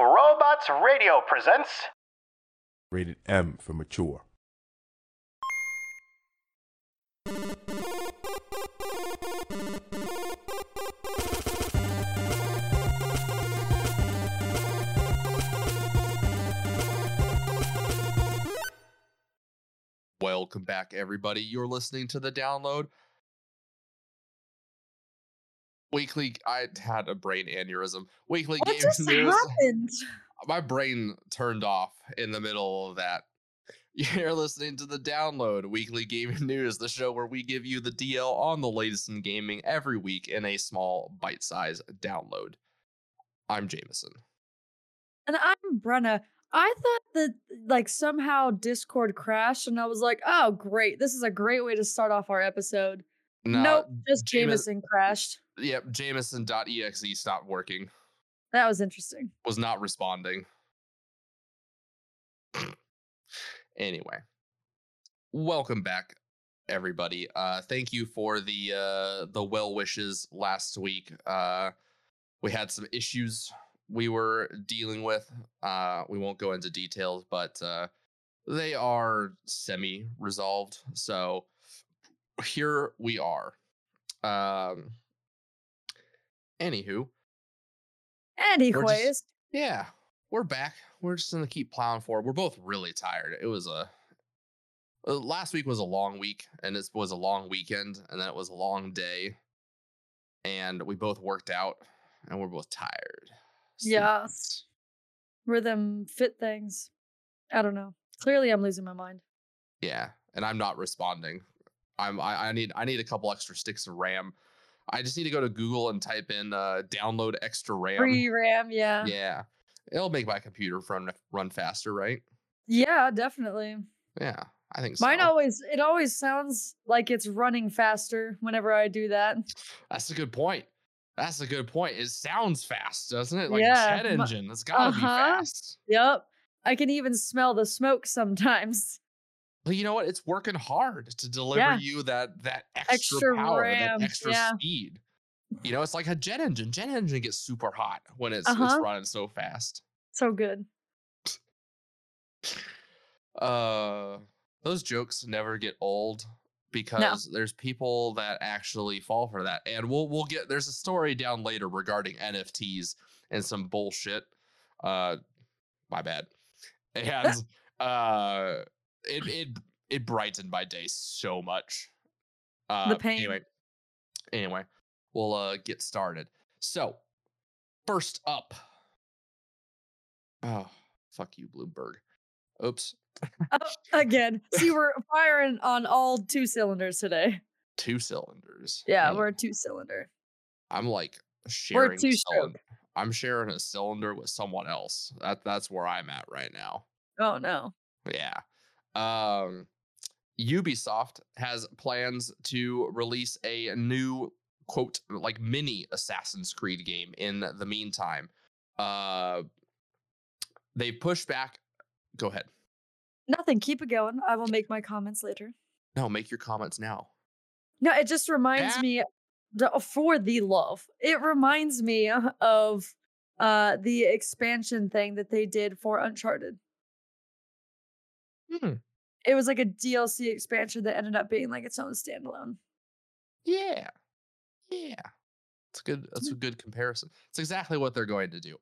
Robots Radio presents. Rated M for mature. Welcome back, everybody. You're listening to the download. Weekly, I had a brain aneurysm. Weekly What game just news. happened? My brain turned off in the middle of that. You're listening to the download weekly gaming news, the show where we give you the DL on the latest in gaming every week in a small bite-sized download. I'm Jameson. And I'm Brenna. I thought that like somehow Discord crashed, and I was like, "Oh, great! This is a great way to start off our episode." Nah, nope, just James- Jameson crashed. Yep, Jameson.exe stopped working. That was interesting. was not responding. anyway, welcome back, everybody. Uh, thank you for the uh, the well wishes last week. Uh, we had some issues we were dealing with. Uh, we won't go into details, but uh, they are semi resolved. So here we are. Um, anywho, Anyways, yeah, we're back. We're just gonna keep plowing forward. We're both really tired. It was a uh, last week was a long week, and this was a long weekend, and then it was a long day, and we both worked out, and we're both tired. Yeah. Sleepless. rhythm fit things. I don't know. Clearly, I'm losing my mind. yeah, and I'm not responding. I'm I, I need I need a couple extra sticks of RAM. I just need to go to Google and type in uh, download extra RAM. Free RAM, yeah. yeah, it'll make my computer run run faster, right? Yeah, definitely. Yeah, I think so. Mine always it always sounds like it's running faster whenever I do that. That's a good point. That's a good point. It sounds fast, doesn't it? Like Yeah, a jet engine. It's gotta be Uh-huh. fast. Yep. I can even smell the smoke sometimes. But you know what? It's working hard to deliver Yeah. you that that extra, Extra power, RAM, that extra yeah. speed. You know, it's like a jet engine. Jet engine gets super hot when it's Uh-huh. it's running so fast. So good. Uh those jokes never get old because there's people that actually fall for that. And we'll we'll get there's a story down later regarding NFTs and some bullshit. Uh my bad. And uh it it it brightened my day so much. Uh the pain. anyway. Anyway, we'll uh get started. So, first up. Oh, fuck you, Bloomberg. Oops. Oh, again. See, we're firing on all two cylinders today. two cylinders. Yeah, we're two cylinder. I'm like sharing. a two-stroke. cylinder. I'm sharing a cylinder with someone else. That that's where I'm at right now. Oh no. Yeah. Um, Ubisoft has plans to release a new quote like mini Assassin's Creed game in the meantime. Uh, they push back. Go ahead. Nothing. Keep it going. I will make my comments later. No, make your comments now. No, it just reminds Yeah. me the, for the love. It reminds me of uh the expansion thing that they did for Uncharted. Hmm. It was like a DLC expansion that ended up being like its own standalone. Yeah. Yeah. It's good. That's a Mm. good comparison. It's exactly what they're going to do.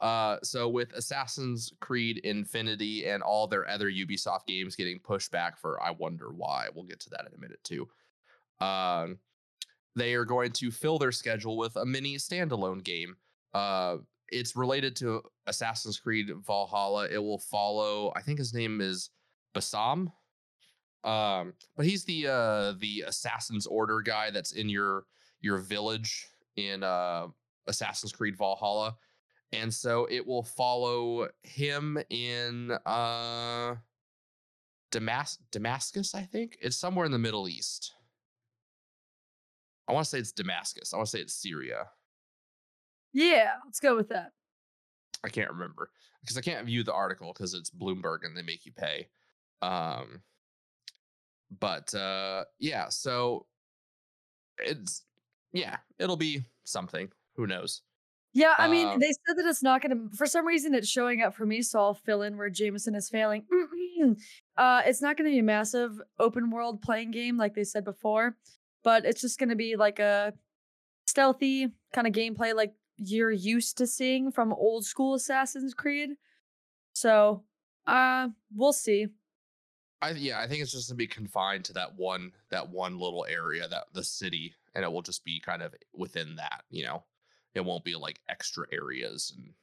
Uh, so with Assassin's Creed Infinity and all their other Ubisoft games getting pushed back for I wonder why. We'll get to that in a minute too. Um, they are going to fill their schedule with a mini standalone game. Uh, it's related to Assassin's Creed Valhalla. It will follow. I think his name is Basim. Um, but he's the uh the Assassin's Order guy that's in your your village in uh Assassin's Creed Valhalla. And so it will follow him in uh Damas- Damascus, I think. It's somewhere in the Middle East. I want to say it's Damascus. I want to say it's Syria. Yeah, let's go with that. I can't remember because I can't view the article because it's Bloomberg and they make you pay. Um, but uh, yeah, so it's yeah, it'll be something. Who knows? Yeah, I mean, Um, they said that it's not going to. For some reason, it's showing up for me, so I'll fill in where Jameson is failing. uh, it's not going to be a massive open world playing game like they said before, but it's just going to be like a stealthy kind of gameplay like you're used to seeing from old school Assassin's Creed. So, uh, we'll see. I yeah, I think it's just gonna be confined to that one that one little area, that the city, and it will just be kind of within that. You know, it won't be like extra areas and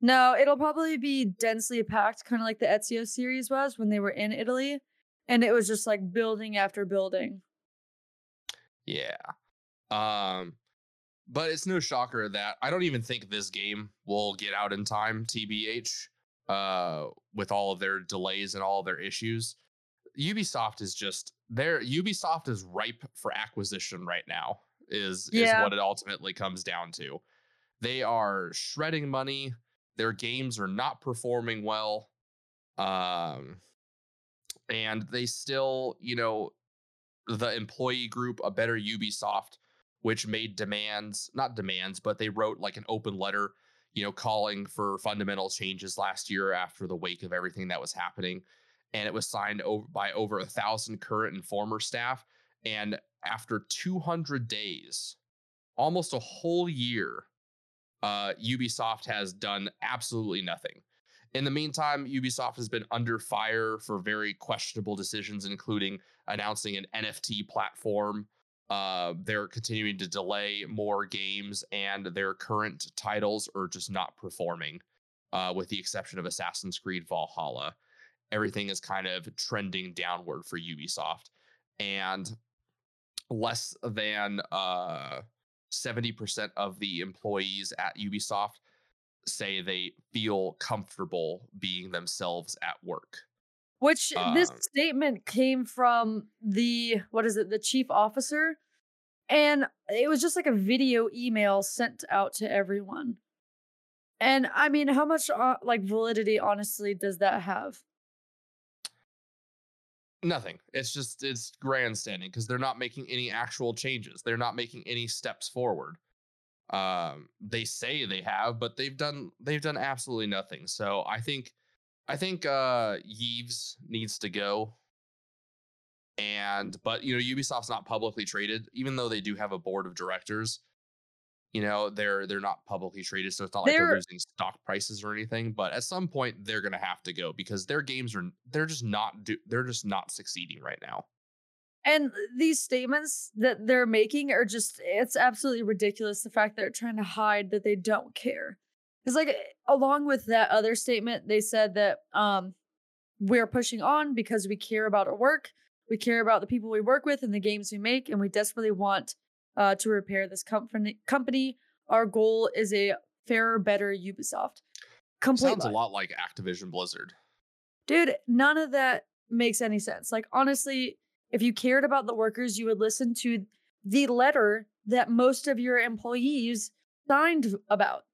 No, it'll probably be densely packed, kind of like the Ezio series was when they were in Italy, and it was just like building after building. Yeah. Um but it's no shocker that I don't even think this game will get out in time, TBH, uh, with all of their delays and all of their issues. Ubisoft is just there. Ubisoft is ripe for acquisition right now, is Yeah. is what it ultimately comes down to. They are shredding money. Their games are not performing well. Um and they still, you know, the employee group, a better Ubisoft, which made demands, not demands, but they wrote like an open letter, you know, calling for fundamental changes last year after the wake of everything that was happening. And it was signed over by over a thousand current and former staff. And after 200 days, almost a whole year, uh, Ubisoft has done absolutely nothing. In the meantime, Ubisoft has been under fire for very questionable decisions, including announcing an NFT platform. Uh, they're continuing to delay more games, and their current titles are just not performing, uh, with the exception of Assassin's Creed Valhalla. Everything is kind of trending downward for Ubisoft, and less than uh, 70% of the employees at Ubisoft say they feel comfortable being themselves at work. Which this Um, statement came from the what is it, the chief officer? And it was just like a video email sent out to everyone. And I mean, how much uh, like validity honestly does that have? Nothing. It's just it's grandstanding because they're not making any actual changes. They're not making any steps forward. Um, they say they have, but they've done they've done absolutely nothing. So I think I think uh Yves needs to go. And but you know, Ubisoft's not publicly traded, even though they do have a board of directors. You know, they're they're not publicly traded, so it's not like they're, They're- losing stock prices or anything. But at some point, they're gonna have to go because their games are they're just not do they're just not succeeding right now. And these statements that they're making are just, it's absolutely ridiculous. The fact that they're trying to hide that they don't care. Because like, eh, along with that other statement, they said that um, we're pushing on because we care about our work, we care about the people we work with and the games we make, and we desperately want uh, to repair this company. Company, our goal is a fairer, better Ubisoft. Complete Sounds a lot like Activision Blizzard. Dude, none of that makes any sense. Like, honestly, if you cared about the workers, you would listen to the letter that most of your employees signed about.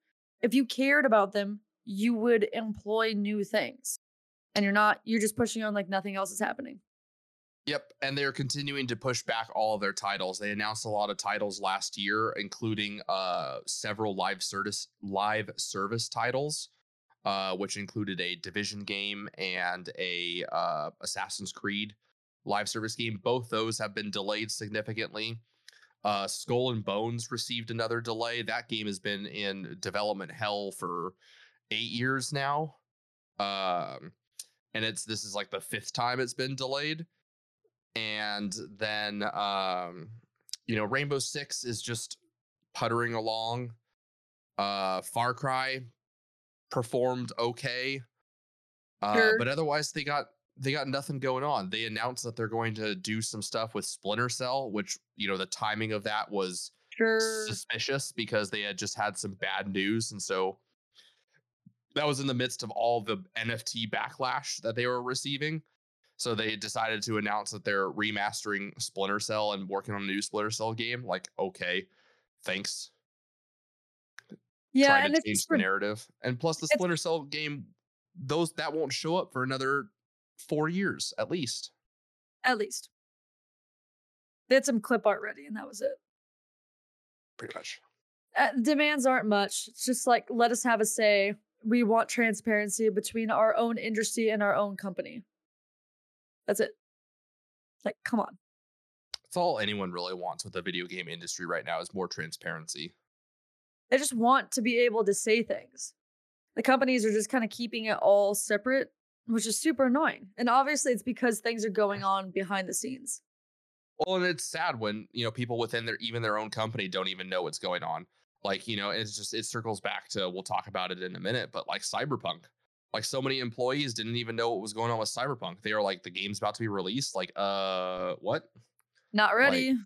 If you cared about them, you would employ new things. And you're not, you're just pushing on like nothing else is happening. Yep, and they're continuing to push back all of their titles. They announced a lot of titles last year, including uh several live service live service titles, uh, which included a division game and a uh, Assassin's Creed live service game. Both those have been delayed significantly. Uh, Skull and Bones received another delay. That game has been in development hell for eight years now. Um, and it's this is like the fifth time it's been delayed and then um you know rainbow six is just puttering along uh far cry performed okay uh Sure. but otherwise they got they got nothing going on they announced that they're going to do some stuff with splinter cell which you know the timing of that was Sure. suspicious because they had just had some bad news and so that was in the midst of all the nft backlash that they were receiving so they decided to announce that they're remastering splinter cell and working on a new splinter cell game like okay thanks Yeah, trying and to it's change the narrative and plus the splinter cell game those that won't show up for another four years at least at least. They had some clip art ready, and that was it. pretty much Uh, demands aren't much. It's just like let us have a say. We want transparency between our own industry and our own company. That's it. Like, come on. It's all anyone really wants with the video game industry right now is more transparency. They just want to be able to say things. The companies are just kind of keeping it all separate, which is super annoying. And obviously, it's because things are going on behind the scenes. Well, and it's sad when you know people within their even their own company don't even know what's going on. Like you know, it's just it circles back to we'll talk about it in a minute, but like Cyberpunk, like so many employees didn't even know what was going on with Cyberpunk. They are like the game's about to be released. Like, uh, what? Not ready.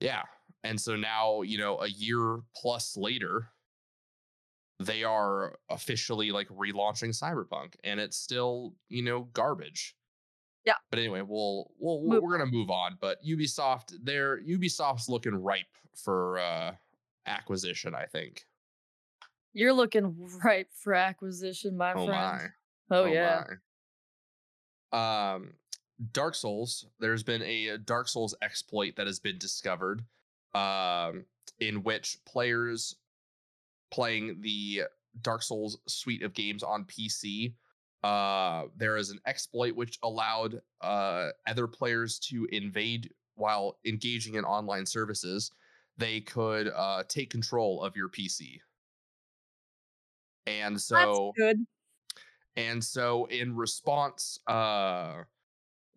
Yeah. And so now, you know, a year plus later, they are officially like relaunching Cyberpunk and it's still, you know, garbage. Yeah. But anyway, we'll we'll, Move we're going to move on, but Ubisoft they're Ubisoft's looking ripe for uh acquisition, I think. You're looking ripe for acquisition, my Oh friend. my. Oh, yeah. my. Um, Dark Souls. There's been a Dark Souls exploit that has been discovered, um, in which players playing the Dark Souls suite of games on PC. Uh, there is an exploit which allowed uh, other players to invade while engaging in online services. They could uh, take control of your PC. And so That's good. and so, in response, uh,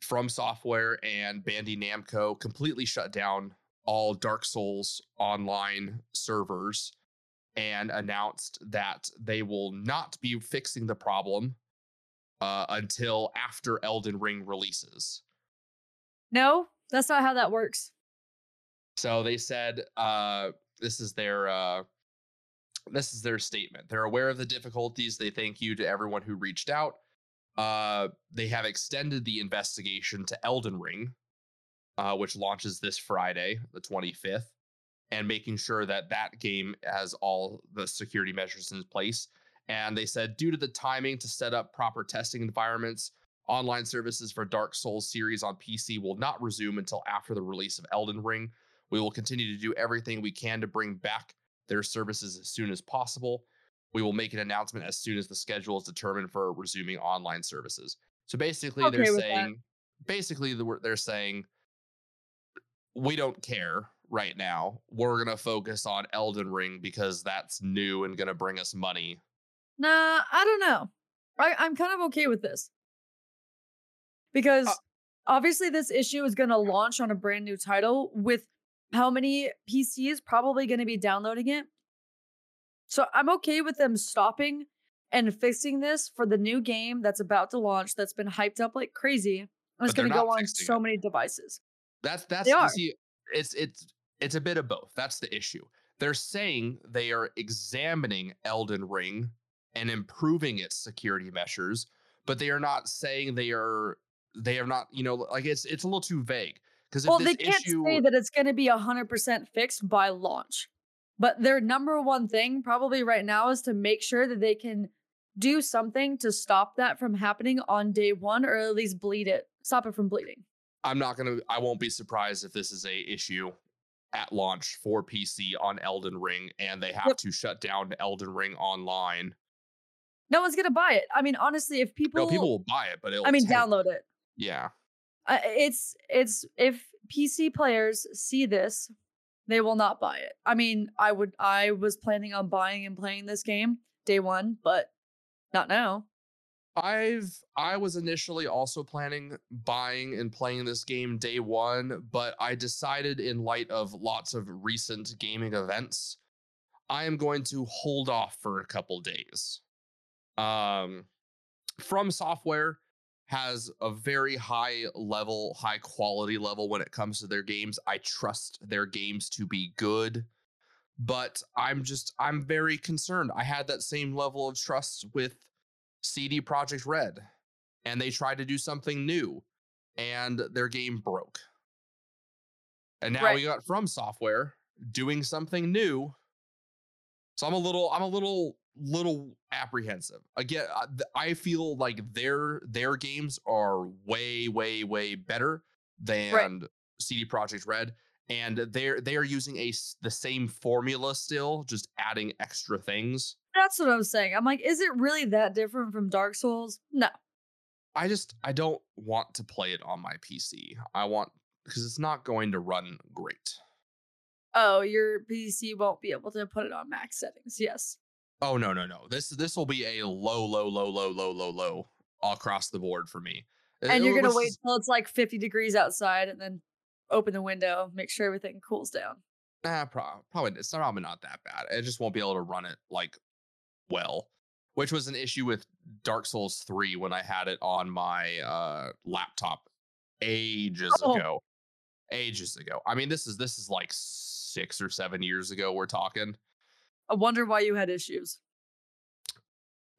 From Software and Bandai Namco completely shut down all Dark Souls online servers and announced that they will not be fixing the problem uh, until after Elden Ring releases. No, that's not how that works. So they said uh, this is their uh, this is their statement. They're aware of the difficulties. They thank you to everyone who reached out. Uh, they have extended the investigation to Elden Ring, uh, which launches this Friday, the 25th, and making sure that that game has all the security measures in place. And they said, due to the timing to set up proper testing environments, online services for Dark Souls series on PC will not resume until after the release of Elden Ring. We will continue to do everything we can to bring back their services as soon as possible. We will make an announcement as soon as the schedule is determined for resuming online services. So basically, Okay they're with that. saying, basically, they're saying, we don't care right now. We're gonna focus on Elden Ring because that's new and gonna bring us money. Nah, I don't know. I, I'm kind of okay with this. Because Uh obviously, this issue is going to launch on a brand new title with how many PCs probably going to be downloading it. So I'm okay with them stopping and fixing this for the new game that's about to launch that's been hyped up like crazy. It's going to go on so it. many devices. That's that's They are. see, it's it's it's a bit of both. That's the issue. They're saying they are examining Elden Ring and improving its security measures, but they are not saying they are they are not, you know, like it's it's a little too vague. Because Well, they can't issue say that it's going to be 100% fixed by launch. But their number one thing, probably right now, is to make sure that they can do something to stop that from happening on day one or at least bleed it, stop it from bleeding. I'm not gonna I won't be surprised if this is a issue at launch for PC on Elden Ring and they have Yep. to shut down Elden Ring online. No one's going to buy it. I mean, honestly, if people, no, people will buy it, but it'll I mean, tank. download it. Yeah. Uh, it's, it's, if PC players see this, they will not buy it. I mean, I would, I was planning on buying and playing this game day one, but not now. I've I was initially also planning buying and playing this game day one, but I decided in light of lots of recent gaming events, I am going to hold off for a couple days. Um From Software has a very high level, high quality level when it comes to their games. I trust their games to be good, but I'm just I'm very concerned. I had that same level of trust with CD Projekt Red, and they tried to do something new, and their game broke. And now we got From Software doing something new. So I'm a little, I'm a little, little apprehensive. Again, uh, I- feel like their their games are way, way, way better than CD Projekt Red, and they're they are using a the same formula still, just adding extra things. That's what I'm saying. I'm like, is it really that different from Dark Souls? No. I just I don't want to play it on my PC. I want because it's not going to run great. Oh, your PC won't be able to put it on max settings. Yes. Oh no no no! This this will be a low low low low low low low across the board for me. And Uh, you're gonna wait till it's like 50 degrees outside and then open the window, make sure everything cools down. Nah, pro- probably it's probably not that bad. I just won't be able to run it like well, which was an issue with Dark Souls 3 when I had it on my uh laptop ages Oh. ago. Ages ago. I mean, this is this is like 6 or 7 years ago we're talking. I wonder why you had issues.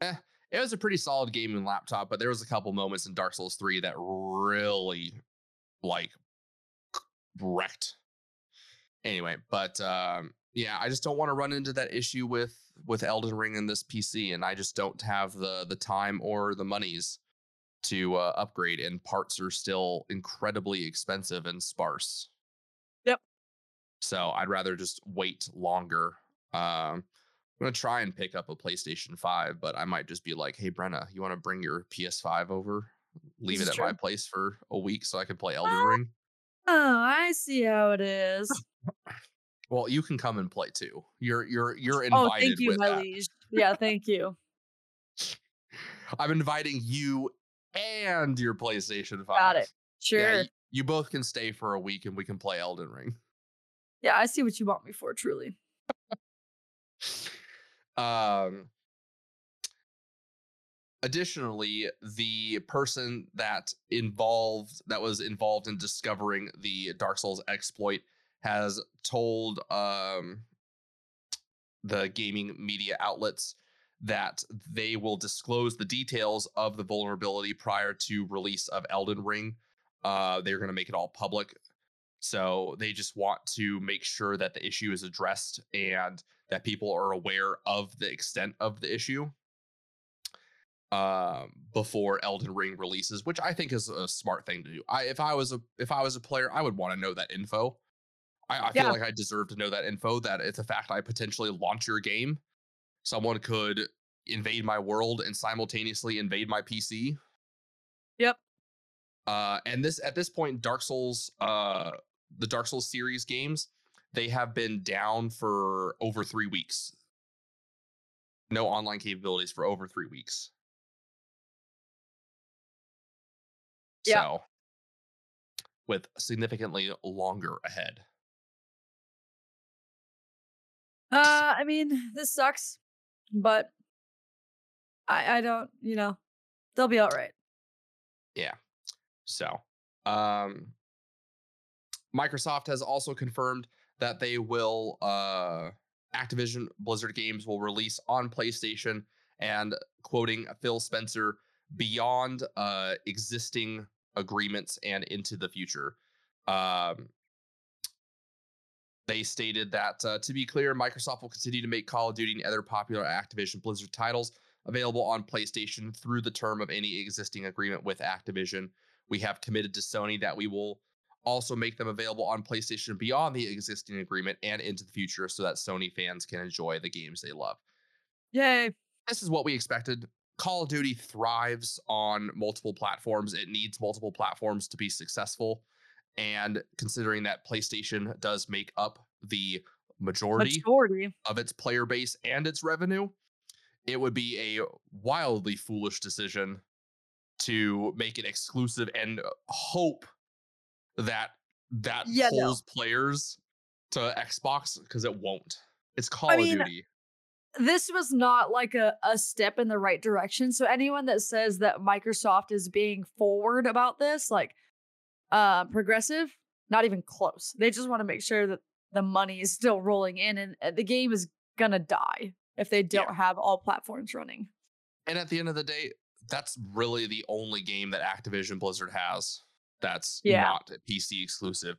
It was a pretty solid gaming laptop, but there was a couple moments in Dark Souls 3 that really like wrecked. Anyway, but um yeah, I just don't want to run into that issue with with Elden Ring and this PC and I just don't have the the time or the monies to uh, upgrade and parts are still incredibly expensive and sparse. Yep. So I'd rather just wait longer. Um I'm gonna try and pick up a PlayStation 5, but I might just be like, hey Brenna, you want to bring your PS5 over? Leave This it at my place for a week so I can play Elden Ah. Ring. Oh, I see how it is. Well, you can come and play too. You're you're you're invited. oh, thank you, my that. liege. Yeah, thank you. I'm inviting you and your PlayStation 5. Got it. Sure. Yeah, you both can stay for a week and we can play Elden Ring. Yeah, I see what you want me for, truly. Um additionally, the person that involved that was involved in discovering the Dark Souls exploit has told um the gaming media outlets that they will disclose the details of the vulnerability prior to release of Elden Ring. Uh, they're going to make it all public. So they just want to make sure that the issue is addressed and that people are aware of the extent of the issue um, before Elden Ring releases, which I think is a smart thing to do. I if I was a if I was a player, I would want to know that info. I, I feel Yeah. like I deserve to know that info. That it's a fact I potentially launch your game, someone could invade my world and simultaneously invade my PC. Yep. Uh, and this at this point, Dark Souls, uh, the Dark Souls series games, they have been down for over three weeks. No online capabilities for over three weeks. Yeah. So, with significantly longer ahead. Uh, I mean, this sucks, but I I don't, you know, they'll be all right. Yeah. So, um, Microsoft has also confirmed that they will, uh, Activision Blizzard games will release on PlayStation and quoting Phil Spencer beyond uh, existing agreements and into the future. Um, they stated that uh, to be clear, Microsoft will continue to make Call of Duty and other popular Activision Blizzard titles available on PlayStation through the term of any existing agreement with Activision. We have committed to Sony that we will also make them available on PlayStation beyond the existing agreement and into the future so that Sony fans can enjoy the games they love. Yay. This is what we expected. Call of Duty thrives on multiple platforms. It needs multiple platforms to be successful. And considering that PlayStation does make up the majority Majority. of its player base and its revenue, it would be a wildly foolish decision to make it exclusive and hope that that Yeah, no. pulls players to Xbox because it won't. It's Call mean, of Duty. This was not like a, a step in the right direction. So anyone that says that Microsoft is being forward about this, like uh progressive, not even close. They just want to make sure that the money is still rolling in and the game is gonna die if they don't Yeah. have all platforms running. And at the end of the day, that's really the only game that Activision Blizzard has that's Yeah. not a PC exclusive.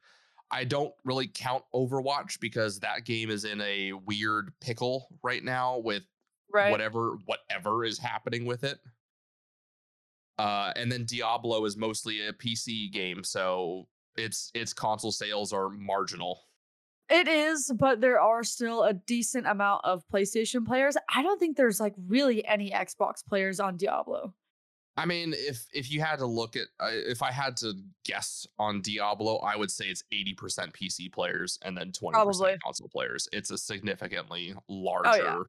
I don't really count Overwatch because that game is in a weird pickle right now with Right. whatever whatever is happening with it. Uh, and then Diablo is mostly a PC game, so its its console sales are marginal. It is, but there are still a decent amount of PlayStation players. I don't think there's like really any Xbox players on Diablo. I mean, if if you had to look at, uh, if I had to guess on Diablo, I would say it's eighty percent PC players and then twenty percent console players. It's a significantly Oh, larger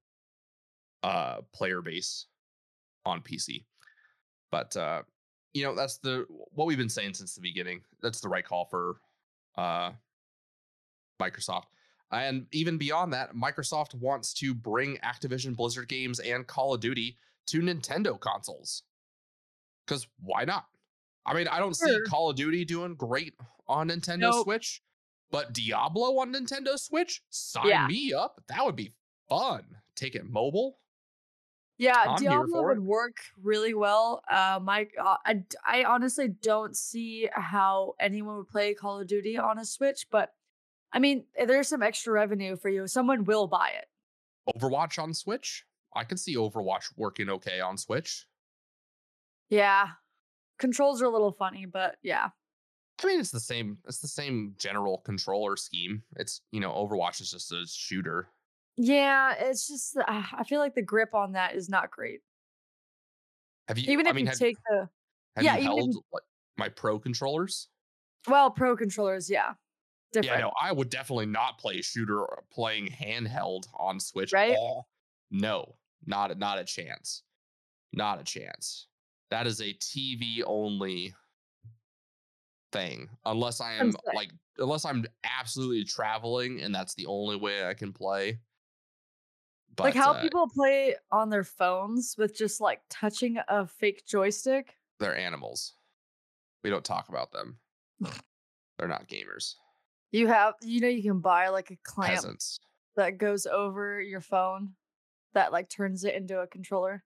uh player base on PC. But uh, you know, that's the what we've been saying since the beginning. That's the right call for uh Microsoft. And even beyond that, Microsoft wants to bring Activision Blizzard games and Call of Duty to Nintendo consoles. Because why not? I mean, I don't see Call of Duty doing great on Nintendo Nope. Switch, but Diablo on Nintendo Switch? Sign Yeah. me up. That would be fun. Take it mobile. Yeah, I'm Diablo would it. work really well. Uh, my, uh, I, I honestly don't see how anyone would play Call of Duty on a Switch, but I mean, eh, there's some extra revenue for you. Someone will buy it. Overwatch on Switch? I can see Overwatch working okay on Switch. Yeah, controls are a little funny, but yeah, I mean, it's the same. It's the same general controller scheme. It's you know, Overwatch is just a shooter. yeah. It's just uh, I feel like the grip on that is not great. Have you? Even I if mean, you have, take the have yeah, you held you- my pro controllers? well pro controllers, yeah, different. Yeah, no, I would definitely not play shooter playing handheld on Switch. Right? all- no, not not a chance. Not a chance. That is a TV only thing. Unless I am like unless I'm absolutely traveling and that's the only way I can play. But like how uh, people play on their phones with just like touching a fake joystick. they're animals. We don't talk about them. they're not gamers. You have, you know, you can buy like a clamp Peasants. that goes over your phone that like turns it into a controller.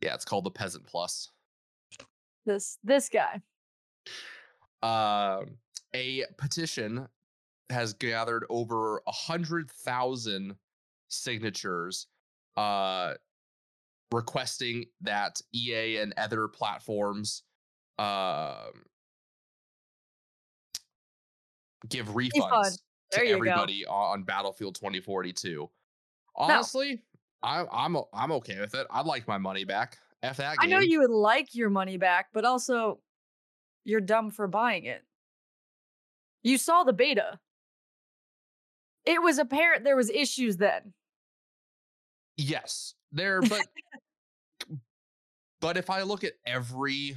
Yeah, it's called the Peasant Plus. This this guy. um, a petition has gathered over a hundred thousand signatures, uh, requesting that EA and other platforms, um, give refunds There to you go. everybody on Battlefield 2042. Honestly, I, I'm I'm okay with it. I'd like my money back. F that I know you would like your money back, but also you're dumb for buying it. You saw the beta. It was apparent there was issues then. Yes, there, but but if I look at every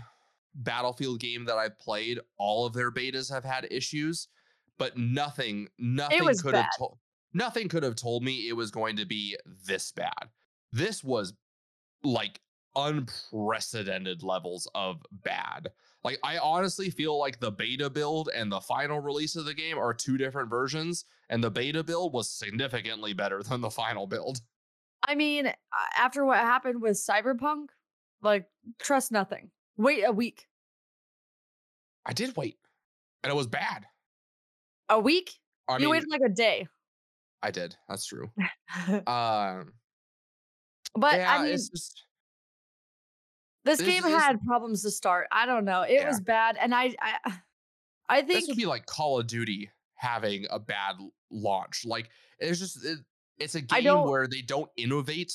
Battlefield game that I've played, all of their betas have had issues, but nothing, nothing could have told nothing could have told me it was going to be this bad. This was like unprecedented levels of bad. Like I honestly feel like the beta build and the final release of the game are two different versions, and the beta build was significantly better than the final build. I mean, after what happened with Cyberpunk, like trust nothing. Wait a week. I did wait, and it was bad. A week? I you mean, waited like a day. I did. That's true. but Um, yeah, I mean, it's just this this game is- had problems to start. I don't know. It Yeah. was bad, and I, I, I this think would be like Call of Duty having a bad launch. Like it's just it, it's a game where they don't innovate,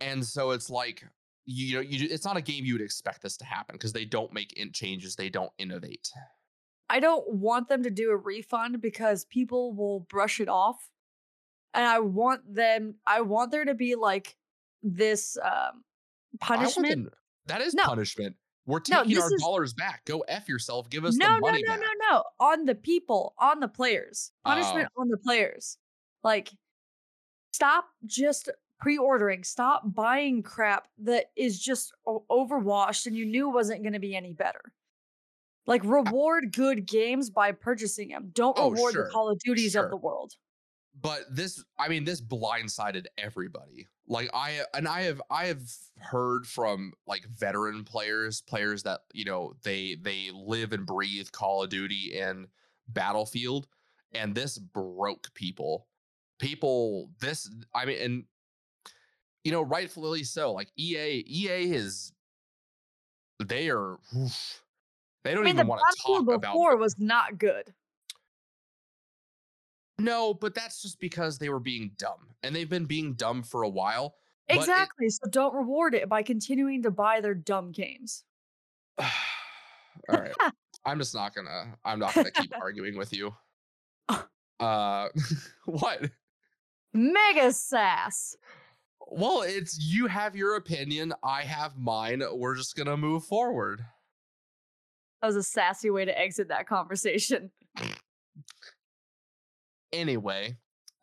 and so it's like you know you it's not a game you would expect this to happen because they don't make in changes. They don't innovate. I don't want them to do a refund because people will brush it off. And I want them I want there to be like this um I punishment. that is No. punishment. We're taking this our is- dollars back. Go f yourself. Give us No, the no, no, back. no, no. On the people, on the players. Punishment Oh. on the players. Like stop just pre-ordering. Stop buying crap that is just overwashed and you knew wasn't going to be any better. Like reward good games by purchasing them. Don't Oh, reward sure, the Call of Duties sure. of the world. But this i mean this blindsided everybody like i and i have i have heard from like veteran players players that you know they they live and breathe call of duty and battlefield and this broke people people this i mean and you know rightfully so like ea ea is they are oof, They I don't mean, the even want to talk Battlefield about before was not good. No, but that's just because they were being dumb. And they've been being dumb for a while. But it- Exactly. So don't reward it by continuing to buy their dumb games. All right. I'm just not gonna I'm not gonna keep arguing with you. Uh what? Mega sass. Well, it's you have your opinion, I have mine. We're just gonna move forward. That was a sassy way to exit that conversation. Anyway,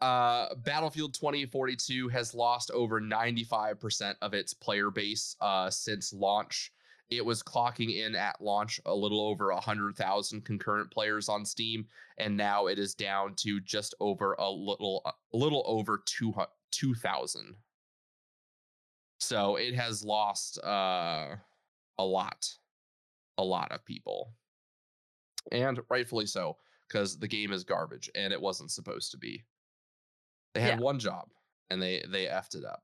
uh Battlefield 2042 has lost over 95% of its player base uh since launch. It was clocking in at launch a little over 100,000 concurrent players on Steam and now it is down to just over a little a little over 200 2,000. So it has lost uh a lot. A lot of people. And rightfully so because the game is garbage and it wasn't supposed to be. They had Yeah. one job and they they effed it up.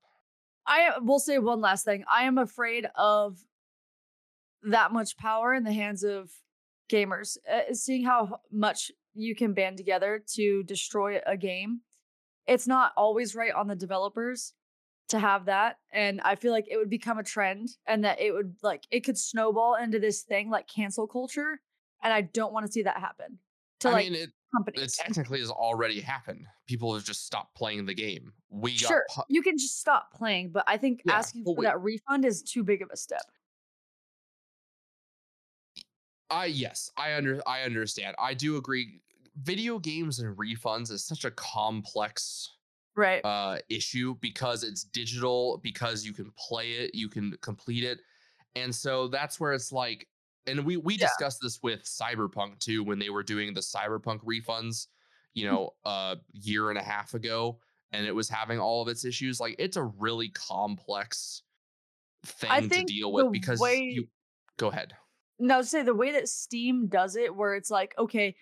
I will say one last thing. I am afraid of that much power in the hands of gamers. Uh, seeing how much you can band together to destroy a game, it's not always right on the developers to have that. And I feel like it would become a trend and that it would like it could snowball into this thing like cancel culture. And I don't want to see that happen to I like mean, it, it technically has already happened. People have just stopped playing the game. We got Sure, pu- you can just stop playing, but I think Yeah, asking for we- that refund is too big of a step. I yes, I under I understand. I do agree. Video games and refunds is such a complex Right. uh issue because it's digital, because you can play it, you can complete it. And so that's where it's like and we we Yeah. discussed this with Cyberpunk too when they were doing the Cyberpunk refunds, you Hmm. know, a year and a half ago and it was having all of its issues. Like it's a really complex thing to deal with because way- you go ahead. No, say the way that Steam does it, where it's like, okay,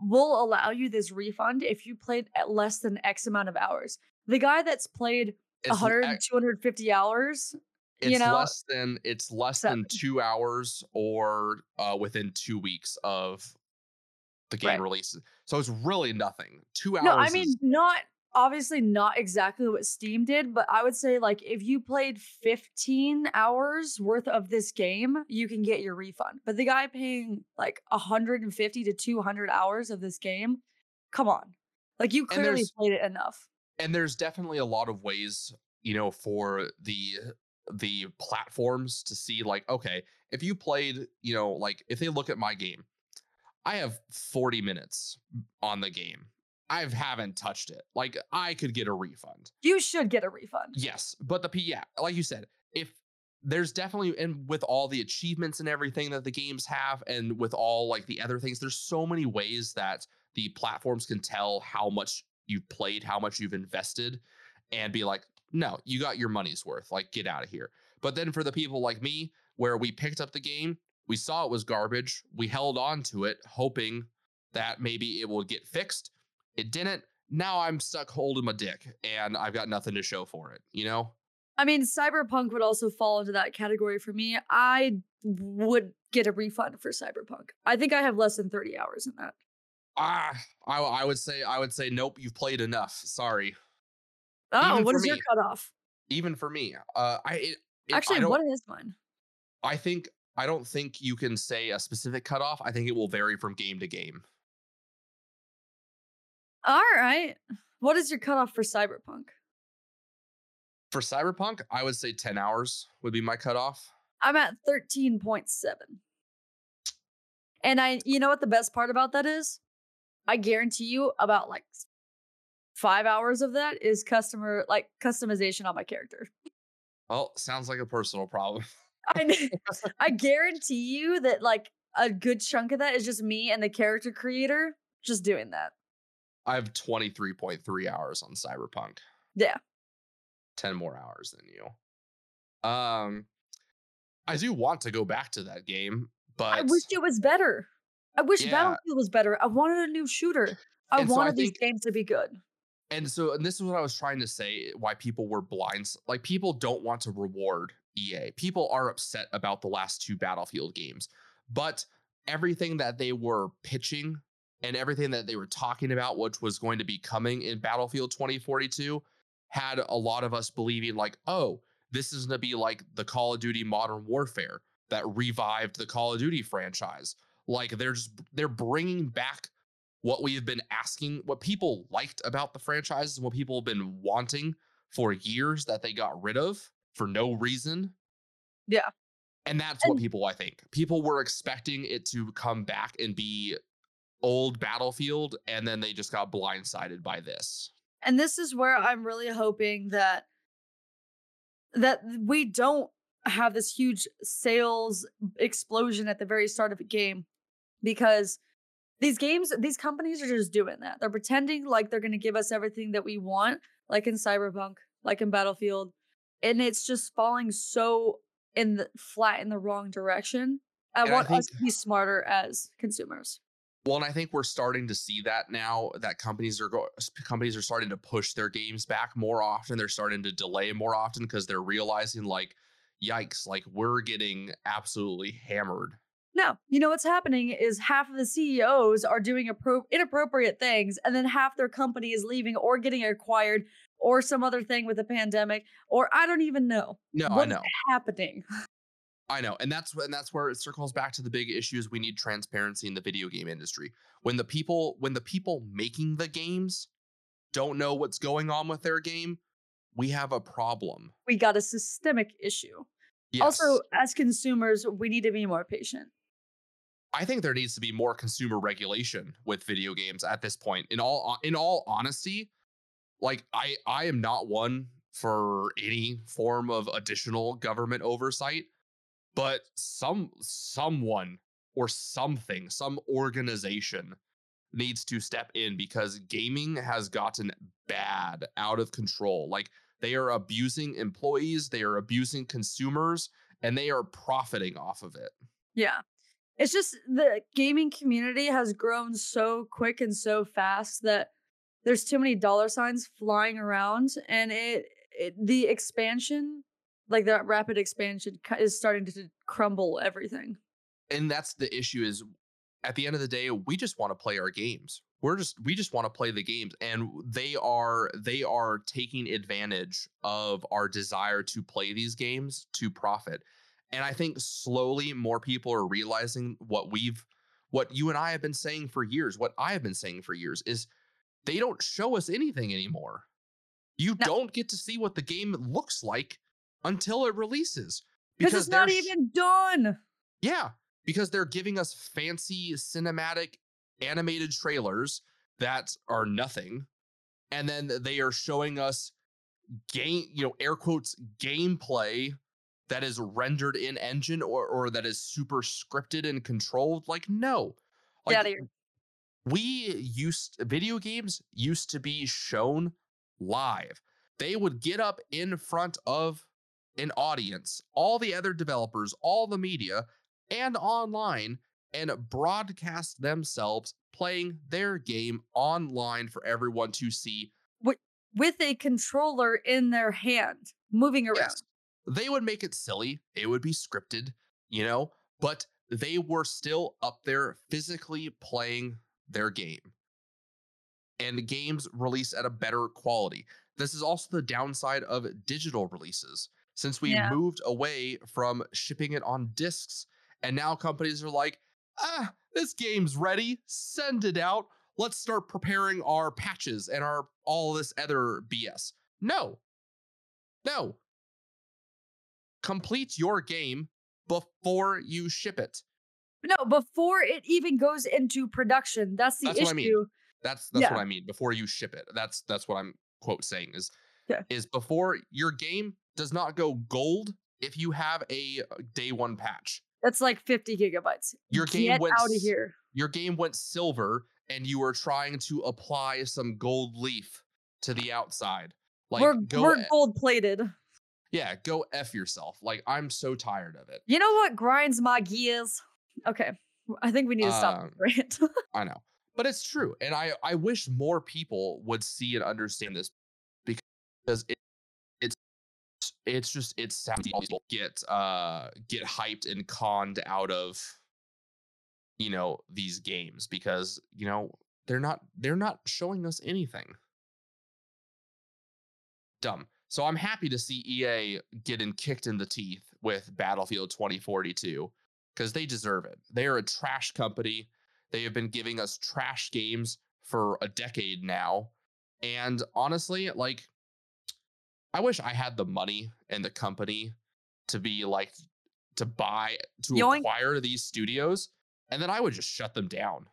we'll allow you this refund if you played at less than X amount of hours. The guy that's played It's, 100, ac- 250 hours, it's you know, less than it's less than two hours or uh, within two weeks of the game Right. releases. So it's really nothing. Two hours. no, I mean, is- not obviously not exactly what Steam did, but I would say like if you played 15 hours worth of this game, you can get your refund. But the guy paying like 150 to 200 hours of this game, come on. Like you clearly played it enough. and there's definitely a lot of ways, you know, for the the platforms to see like, okay, if you played, you know, like if they look at my game, I have 40 minutes on the game. I haven't touched it. Like I could get a refund. You should get a refund. Yes, but the P, yeah, like you said, if there's definitely and with all the achievements and everything that the games have, and with all like the other things, there's so many ways that the platforms can tell how much you've played, how much you've invested, and be like, no, you got your money's worth. Like, get out of here. But then for the people like me, where we picked up the game, we saw it was garbage, we held on to it, hoping that maybe it will get fixed. It didn't. Now I'm stuck holding my dick and I've got nothing to show for it, you know? I mean, Cyberpunk would also fall into that category for me. I would get a refund for Cyberpunk. I think I have less than 30 hours in that. Ah, I, I would say, I would say, nope, you've played enough. Sorry. Oh, Even what is your cutoff? Even for me, uh, I, it, it- I actually—what is mine? I think, I don't think you can say a specific cutoff. I think it will vary from game to game. All right. What is your cutoff for Cyberpunk? For Cyberpunk, I would say 10 hours would be my cutoff. I'm at 13.7. And I, you know what the best part about that is? I guarantee you about like five hours of that is customer, like customization on my character. Well, sounds like a personal problem. I I guarantee you that like a good chunk of that is just me and the character creator just doing that. I have 23.3 hours on Cyberpunk. Yeah. 10 more hours than you. Um I do want to go back to that game, but I wish it was better. I wish Yeah. Battlefield was better. I wanted a new shooter. I And so I wanted these think- games to be good. And so and this is what I was trying to say eh, why people were blind like people don't want to reward EA. People are upset about the last two Battlefield games. But everything that they were pitching and everything that they were talking about, which was going to be coming in Battlefield 2042, had a lot of us believing, like, oh, this is going to be like the Call of Duty Modern Warfare that revived the Call of Duty franchise. Like, they're just, they're bringing back what we have been asking, what people liked about the franchise, and what people have been wanting for years that they got rid of for no reason. Yeah. And that's what people, I think, people were expecting it to come back and be old Battlefield, and then they just got blindsided by this. and this is where i'm really hoping that that we don't have this huge sales explosion at the very start of a game because these games these companies are just doing that they're pretending like they're going to give us everything that we want like in cyberpunk like in battlefield and it's just falling so in the flat in the wrong direction i And I want us to be smarter as consumers Well, and I think we're starting to see that now that companies are go- companies are starting to push their games back more often. They're starting to delay more often because they're realizing like, yikes, like we're getting absolutely hammered. No, you know what's happening is half of the CEOs are doing appro- inappropriate things, and then half their company is leaving or getting acquired or some other thing with the pandemic, or I don't even know No, I what's know. happening. I know, and that's and that's where it circles back to the big issues. We need transparency in the video game industry. When the people when the people making the games don't know what's going on with their game, we have a problem. We got a systemic issue. Yes. Also, as consumers, we need to be more patient. I think there needs to be more consumer regulation with video games at this point. In all in all honesty, like I I am not one for any form of additional government oversight, but some someone or something, some organization needs to step in because gaming has gotten bad, out of control. Like they are abusing employees, they are abusing consumers, and they are profiting off of it. Yeah. It's just the gaming community has grown so quick and so fast that there's too many dollar signs flying around and it, it the expansion like that rapid expansion is starting to crumble everything. and that's the issue is at the end of the day we just want to play our games we're just we just want to play the games and they are they are taking advantage of our desire to play these games to profit and i think slowly more people are realizing what we've what you and i have been saying for years what i have been saying for years is they don't show us anything anymore you No. don't get to see what the game looks like until it releases Because it's not even done. yeah, because they're giving us fancy cinematic animated trailers that are nothing. And then they are showing us game, you know, air quotes gameplay that is rendered in engine or or that is super scripted and controlled. Like, no. Like, here. we used video games used to be shown live. They would get up in front of an audience, all the other developers, all the media, and online, and broadcast themselves playing their game online for everyone to see. With a controller in their hand, moving around. Yes, they would make it silly. It would be scripted, you know, but they were still up there physically playing their game. And games release at a better quality. This is also the downside of digital releases. Since we Yeah. moved away from shipping it on discs, and now companies are like, ah, this game's ready, send it out. Let's start preparing our patches and our all this other BS. No, no. Complete your game before you ship it. No, before it even goes into production. That's the That's what issue. I mean. That's that's Yeah. what I mean. Before you ship it. That's that's what I'm quote saying is Yeah. is before your game does not go gold if you have a uh, day one patch. That's like 50 gigabytes. Your game Get went out of here. Your game went silver and you were trying to apply some gold leaf to the outside. Like we're we're gold plated. Yeah, go F yourself. Like I'm so tired of it. You know what grinds my gears? Okay. I think we need to stop Um, rant. I know. But it's true. And I I wish more people would see and understand this because it, it's it's just it's sad people get uh get hyped and conned out of you know, these games because, you know, they're not they're not showing us anything. Dumb. So I'm happy to see EA getting kicked in the teeth with Battlefield 2042 because they deserve it. They are a trash company. They have been giving us trash games for a decade now. And honestly, like, I wish I had the money and the company to be like, to buy, to Yoink. acquire these studios, and then I would just shut them down.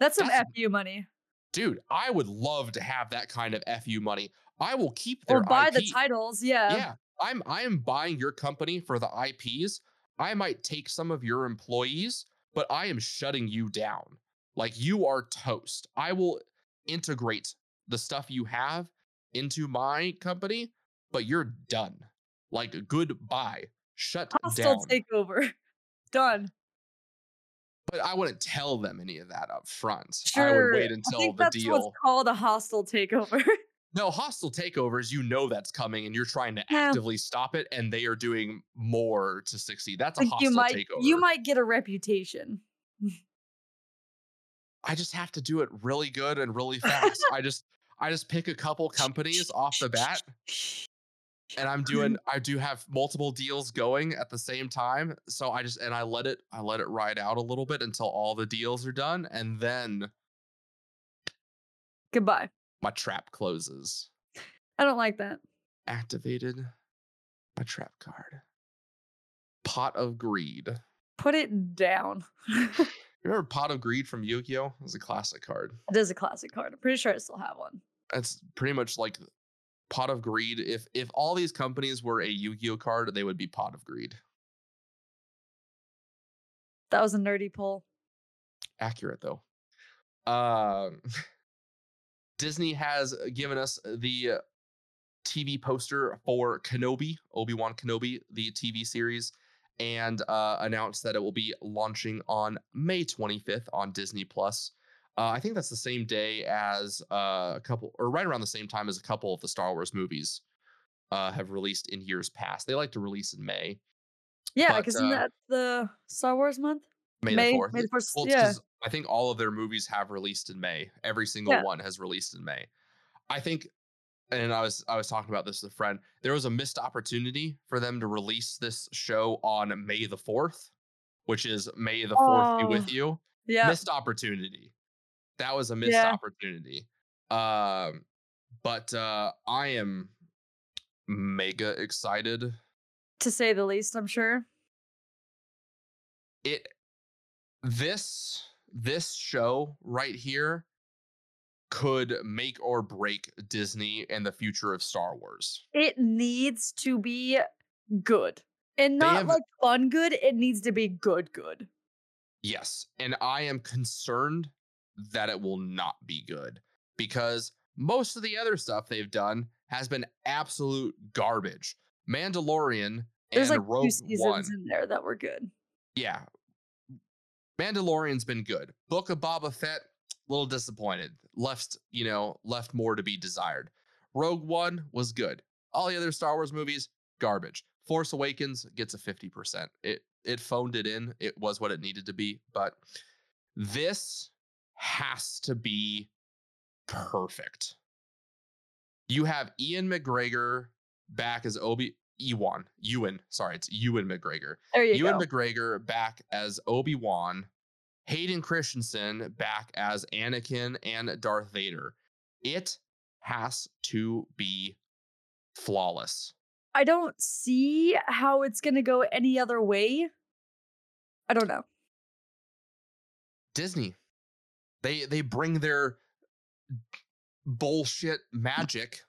That's some That's- FU money. Dude, I would love to have that kind of FU money. I will keep their Or buy the titles. Yeah. Yeah, I'm I am buying your company for the IPs. I might take some of your employees, but I am shutting you down. Like you are toast. I will integrate the stuff you have into my company, but you're done. Like goodbye. Shut Hostile down. takeover. Done. but I wouldn't tell them any of that up front. Sure. I would wait I until think the that's deal. what's called a hostile takeover. No, hostile takeovers, you know that's coming and you're trying to Yeah. actively stop it and they are doing more to succeed. That's a Like, hostile you might takeover. you might get a reputation. I just have to do it really good and really fast. I just I just pick a couple companies off the bat and I'm doing I do have multiple deals going at the same time. So I just and I let it I let it ride out a little bit until all the deals are done and then Goodbye. My trap closes. I don't like that. Activated my trap card. Pot of Greed. Put it down. it Remember Pot of Greed from Yu-Gi-Oh? It was a classic card. It is a classic card. I'm pretty sure I still have one. That's pretty much like Pot of Greed. If if all these companies were a Yu-Gi-Oh card, they would be Pot of Greed. That was a nerdy pull. Accurate though. Um, Disney has given us the uh, TV poster for Kenobi, Obi Wan Kenobi, the TV series, and uh, announced that it will be launching on May 25th on Disney Plus. Uh, I think that's the same day as uh, a couple, or right around the same time as a couple of the Star Wars movies uh, have released in years past. They like to release in May, Yeah, because uh, isn't that the Star Wars month? May, May- the 4th. May the 4th, Well, yeah. I think all of their movies have released in May. Every single Yeah. one has released in May. I think, and I was I was talking about this with a friend. There was a missed opportunity for them to release this show on May the fourth, which is May the fourth be Oh, with you. Yeah. Missed opportunity. That was a missed Yeah. opportunity. Um, but uh, I am mega excited. to say the least, I'm sure. it this this show right here could make or break Disney and the future of Star Wars. It needs to be good. And not have- like fun good. It needs to be good good. Yes, and I am concerned that it will not be good because most of the other stuff they've done has been absolute garbage. Mandalorian There's and like Rogue two seasons One. in there that were good. yeah. Mandalorian's been good. Book of Boba Fett, a little disappointed. Left, you know, left more to be desired. Rogue One was good. All the other Star Wars movies, garbage. Force Awakens gets a 50%. It it phoned it in. It was what it needed to be, but this has to be perfect. You have Ian McGregor back as Obi Ewan. Ewan, sorry, it's Ewan McGregor. There you Ewan go. McGregor back as Obi Wan, Hayden Christensen back as Anakin and Darth Vader. It has to be flawless. I don't see how it's going to go any other way. I don't know. Disney, they they bring their bullshit magic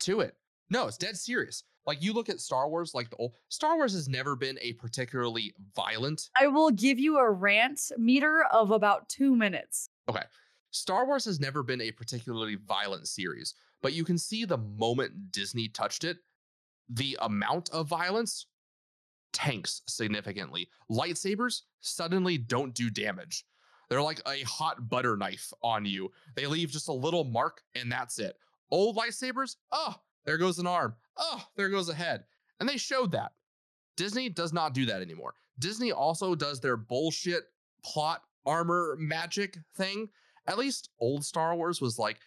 to it. No, it's dead serious. Like you look at Star Wars, like the old Star Wars has never been a particularly violent I will give you a rant meter of about two minutes. Okay. Star Wars has never been a particularly violent series, but you can see the moment Disney touched it, the amount of violence tanks significantly. Lightsabers suddenly don't do damage. They're like a hot butter knife on you. They leave just a little mark and that's it. Old lightsabers, oh, there goes an arm. Oh, there goes a head. And they showed that. Disney does not do that anymore. Disney also does their bullshit plot armor magic thing. At least old Star Wars was like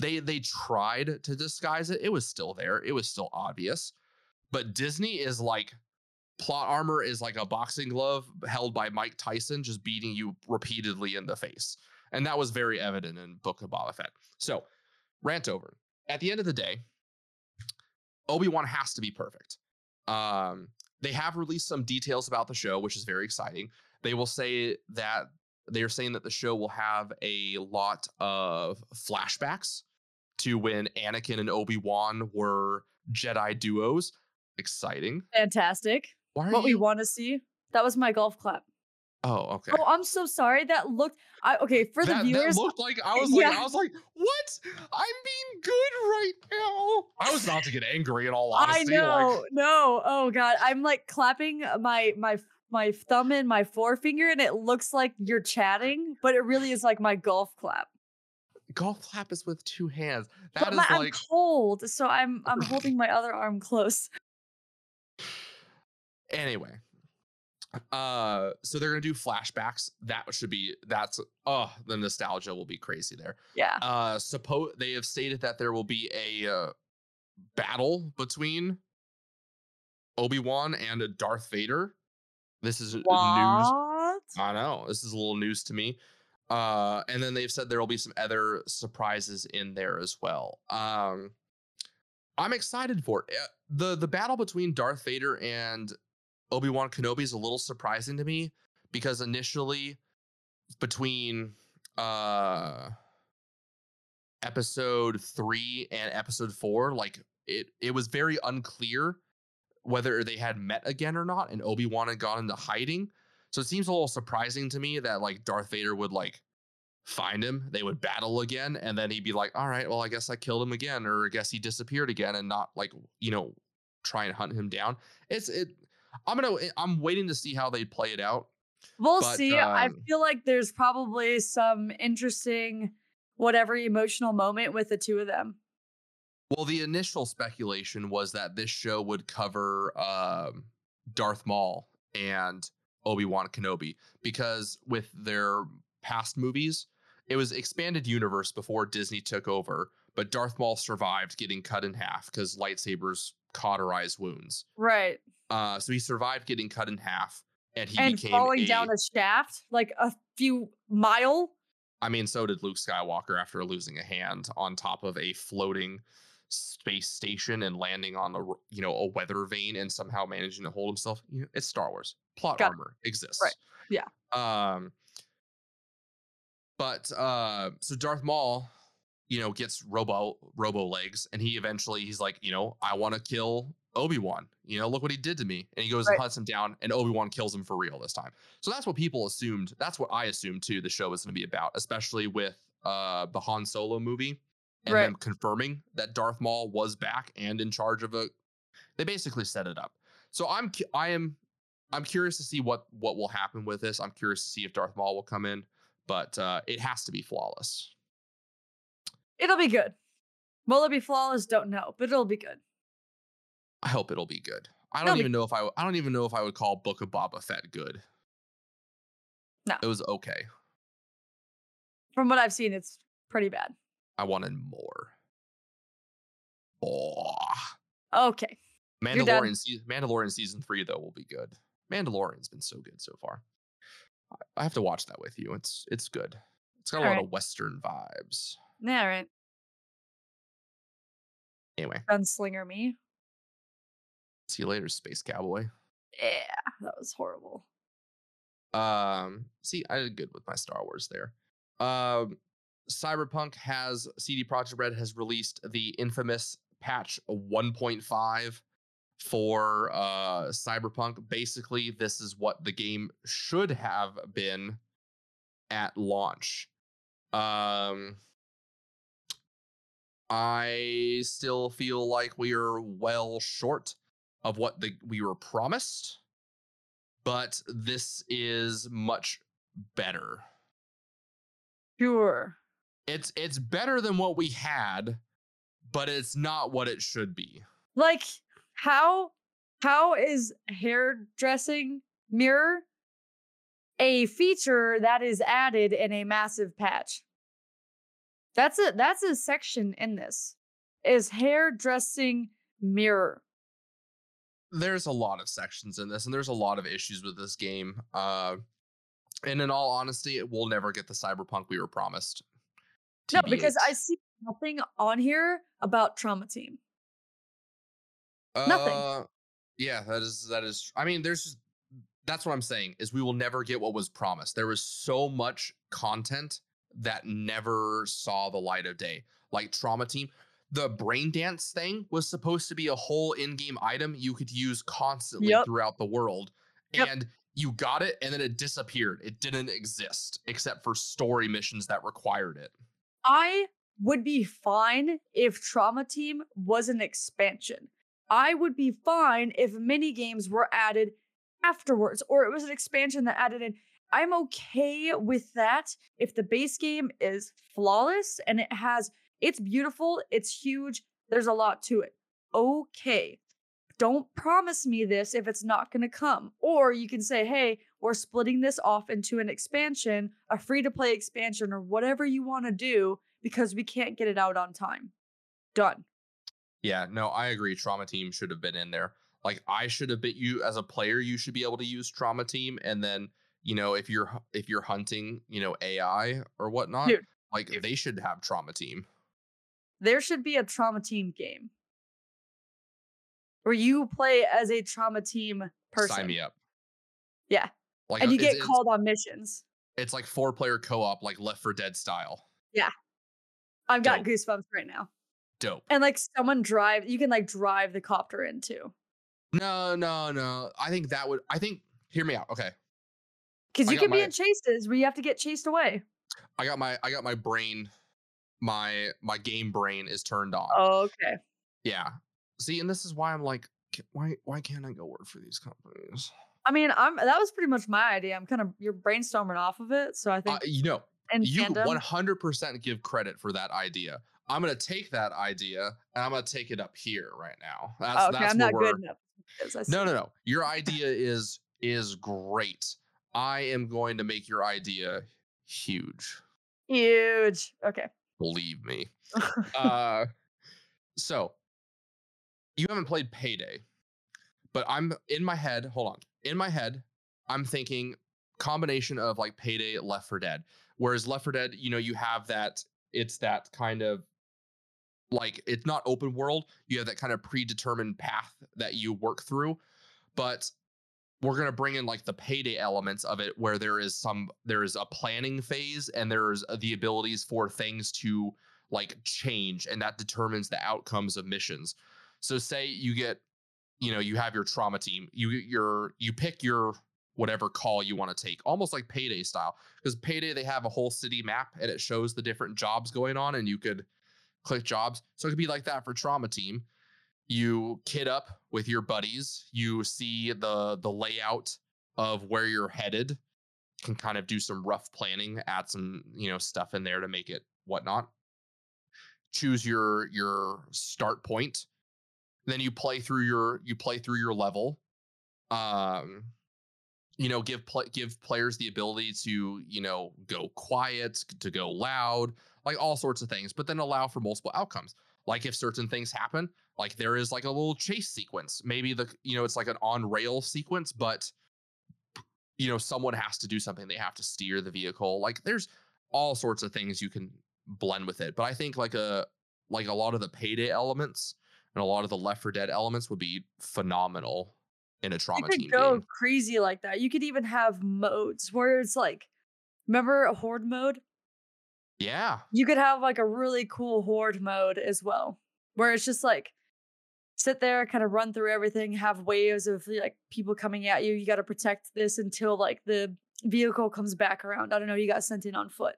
they they tried to disguise it. It was still there. It was still obvious. But Disney is like plot armor is like a boxing glove held by Mike Tyson just beating you repeatedly in the face. And that was very evident in Book of Boba Fett. So, rant over. At the end of the day, Obi-Wan has to be perfect. Um, they have released some details about the show, which is very exciting. They will say that they are saying that the show will have a lot of flashbacks to when Anakin and Obi Wan were Jedi duos. Exciting. Fantastic. What we want to see. That was my golf clap. Oh, okay. Oh, I'm so sorry. That looked. I okay for the that, that looked like I was like I was like, what? I'm being good right now. I was about to get angry in all I know. Like, no. Oh god. I'm like clapping my my my thumb and my forefinger, and it looks like you're chatting, but it really is like my golf clap. golf clap is with two hands. But That is my- I'm like cold, so I'm I'm holding my other arm close. anyway uh so they're gonna do flashbacks. That should be that's oh the nostalgia will be crazy there. Yeah. uh suppose they have stated that there will be a uh, battle between obi-wan and a darth vader. This is uh, news i know this is a little news to me. Uh and then they've said there will be some other surprises in there as well. Um i'm excited for it. Uh, the the battle between darth vader and obi-wan kenobi is a little surprising to me because initially between uh episode three and episode four like it it was very unclear whether they had met again or not and obi-wan had gone into hiding so it seems a little surprising to me that like Darth Vader would like find him, they would battle again, and then he'd be like, "All right, well, I guess I killed him again, or I guess he disappeared again," and not like you know try and hunt him down. It's it. I'm gonna. I'm waiting to see how they play it out. We'll But, see. I um, feel like there's probably some interesting, whatever emotional moment with the two of them. Well, the initial speculation was that this show would cover um, Darth Maul and Obi Wan Kenobi because with their past movies, it was expanded universe before Disney took over, but Darth Maul survived getting cut in half because lightsabers cauterize wounds. Right. Uh, so he survived getting cut in half, and he and became falling a, down a shaft like a few mile. I mean, so did Luke Skywalker after losing a hand on top of a floating space station and landing on a you know a weather vane and somehow managing to hold himself. You know, it's Star Wars. Plot Got it. armor exists. Right. Yeah. Um. But uh, so Darth Maul, you know, gets robo robo legs, and he eventually he's like, you know, I want to kill Obi Wan. You know, look what he did to me, and he goes Right. and hunts him down, and Obi Wan kills him for real this time. So that's what people assumed. That's what I assumed too. The show was going to be about, especially with uh the Han Solo movie, and Right. them confirming that Darth Maul was back and in charge of a. They basically set it up. So I'm I am I'm curious to see what what will happen with this. I'm curious to see if Darth Maul will come in, but uh, it has to be flawless. It'll be good. Will it be flawless? Don't know, but it'll be good. I hope it'll be good. I It'll don't be- even know if I I don't even know if I would call Book of Boba Fett good. No. It was okay. From what I've seen, it's pretty bad. I wanted more. Oh. Okay. Mandalorian se- Mandalorian season three though will be good. Mandalorian's been so good so far. I- have to watch that with you. It's it's good. It's got a lot of Western vibes. Yeah, right. Anyway, Gunslinger me. See you later, Space Cowboy. Yeah, that was horrible. Um, see, I did good with my Star Wars there. Um, Cyberpunk has CD Projekt Red has released the infamous patch 1.5 for uh Cyberpunk. Basically, this is what the game should have been at launch. Um I still feel like we are well short of what the we were promised but this is much better. Sure. It's it's better than what we had, but it's not what it should be. Like how how is hairdressing mirror a feature that is added in a massive patch. That's a that's a section in this. Is hairdressing mirror. There's a lot of sections in this and there's a lot of issues with this game uh and in all honesty it will never get the cyberpunk we were promised No, because I see nothing on here about trauma team. nothing. Uh, yeah that is that is i mean there's that's what i'm saying is we will never get what was promised there was so much content that never saw the light of day like trauma team the brain dance thing was supposed to be a whole in-game item you could use constantly Yep. throughout the world Yep. and you got it and then it disappeared it didn't exist except for story missions that required it I would be fine if Trauma Team was an expansion. I would be fine if mini games were added afterwards or it was an expansion that added in. I'm okay with that if the base game is flawless and it has it's beautiful, it's huge, there's a lot to it. Okay. Don't promise me this if it's not going to come. Or you can say, "Hey, we're splitting this off into an expansion, a free to play expansion, or whatever you want to do because we can't get it out on time. Done. Yeah, no, I agree. Trauma team should have been in there. Like I should have been you as a player, you should be able to use trauma team. And then, you know, if you're if you're hunting, you know, AI or whatnot, Dude. like they should have trauma team. There should be a trauma team game where you play as a trauma team person. Sign me up. Yeah. Like and a- you get called on missions. It's like four player co-op, like Left 4 Dead style. Yeah. I've got Dope. goosebumps right now. Dope. And like someone drive, you can like drive the copter in too. No, no, no. I think that would I think hear me out. Okay. Because I you can be in chases where you have to get chased away. I got my I got my brain, my my game brain is turned on. Oh, okay. Yeah. See, and this is why I'm like, why why can't I go work for these companies? I mean, I'm that was pretty much my idea. I'm kind of you're brainstorming off of it. So I think Uh, you know, and you tandem, 100% give credit for that idea. I'm gonna take that idea and I'm gonna take it up here right now. That's oh, okay, that's I'm not good enough. No, no, no. Your idea is is great. I am going to make your idea huge. Huge. Okay. Believe me. uh, so you haven't played Payday, but I'm in my head. Hold on, in my head, I'm thinking combination of like Payday, Left 4 Dead. Whereas Left 4 Dead, you know, you have that. It's that kind of like it's not open world. You have that kind of predetermined path that you work through, but we're gonna bring in like the payday elements of it, where there is some there is a planning phase and there's uh, the abilities for things to like change, and that determines the outcomes of missions. So say you get, you know, you have your trauma team, you your you pick your whatever call you want to take, almost like payday style. Because payday they have a whole city map and it shows the different jobs going on, and you could click jobs. So it could be like that for trauma team you kid up with your buddies you see the the layout of where you're headed can kind of do some rough planning add some you know stuff in there to make it whatnot. Choose your your start point. Then you play through your you play through your level. Um you know give play, give players the ability to you know go quiet to go loud like all sorts of things but then allow for multiple outcomes. Like if certain things happen like there is like a little chase sequence maybe the you know it's like an on rail sequence but you know someone has to do something they have to steer the vehicle like there's all sorts of things you can blend with it but i think like a like a lot of the payday elements and a lot of the left for dead elements would be phenomenal in a You trauma could team go game crazy like that. You could even have modes where it's like, remember a horde mode? yeah You could have like a really cool horde mode as well, where it's just like sit there, kind of run through everything, have waves of like people coming at you. You got to protect this until like the vehicle comes back around. I don't know. You got sent in on foot.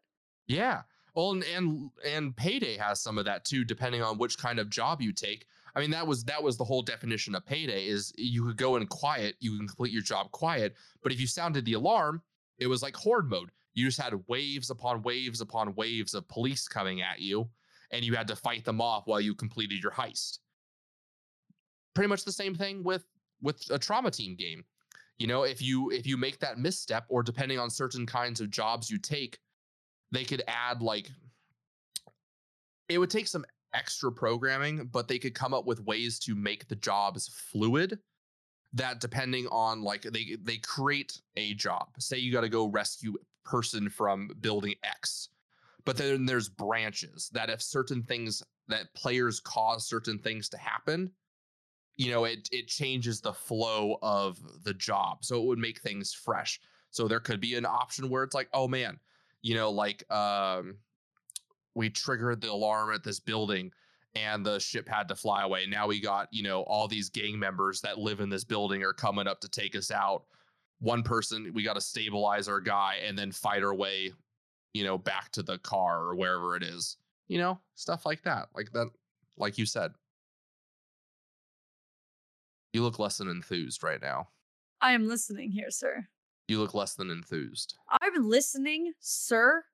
Yeah. Well, and, and and payday has some of that too, depending on which kind of job you take. I mean, that was that was the whole definition of payday is you could go in quiet, you can complete your job quiet, but if you sounded the alarm, it was like horde mode. You just had waves upon waves upon waves of police coming at you, and you had to fight them off while you completed your heist. Pretty much the same thing with with a trauma team game. You know, if you if you make that misstep, or depending on certain kinds of jobs you take, they could add like it would take some extra programming, but they could come up with ways to make the jobs fluid that depending on like they they create a job. Say you got to go rescue a person from building X. But then there's branches that if certain things that players cause certain things to happen, you know, it it changes the flow of the job. So it would make things fresh. So there could be an option where it's like, oh man, you know, like um we triggered the alarm at this building and the ship had to fly away. Now we got, you know, all these gang members that live in this building are coming up to take us out. One person, we got to stabilize our guy and then fight our way, you know, back to the car or wherever it is. You know, stuff like that. Like that, like you said. You look less than enthused right now. I am listening here, sir. You look less than enthused. I'm listening, sir.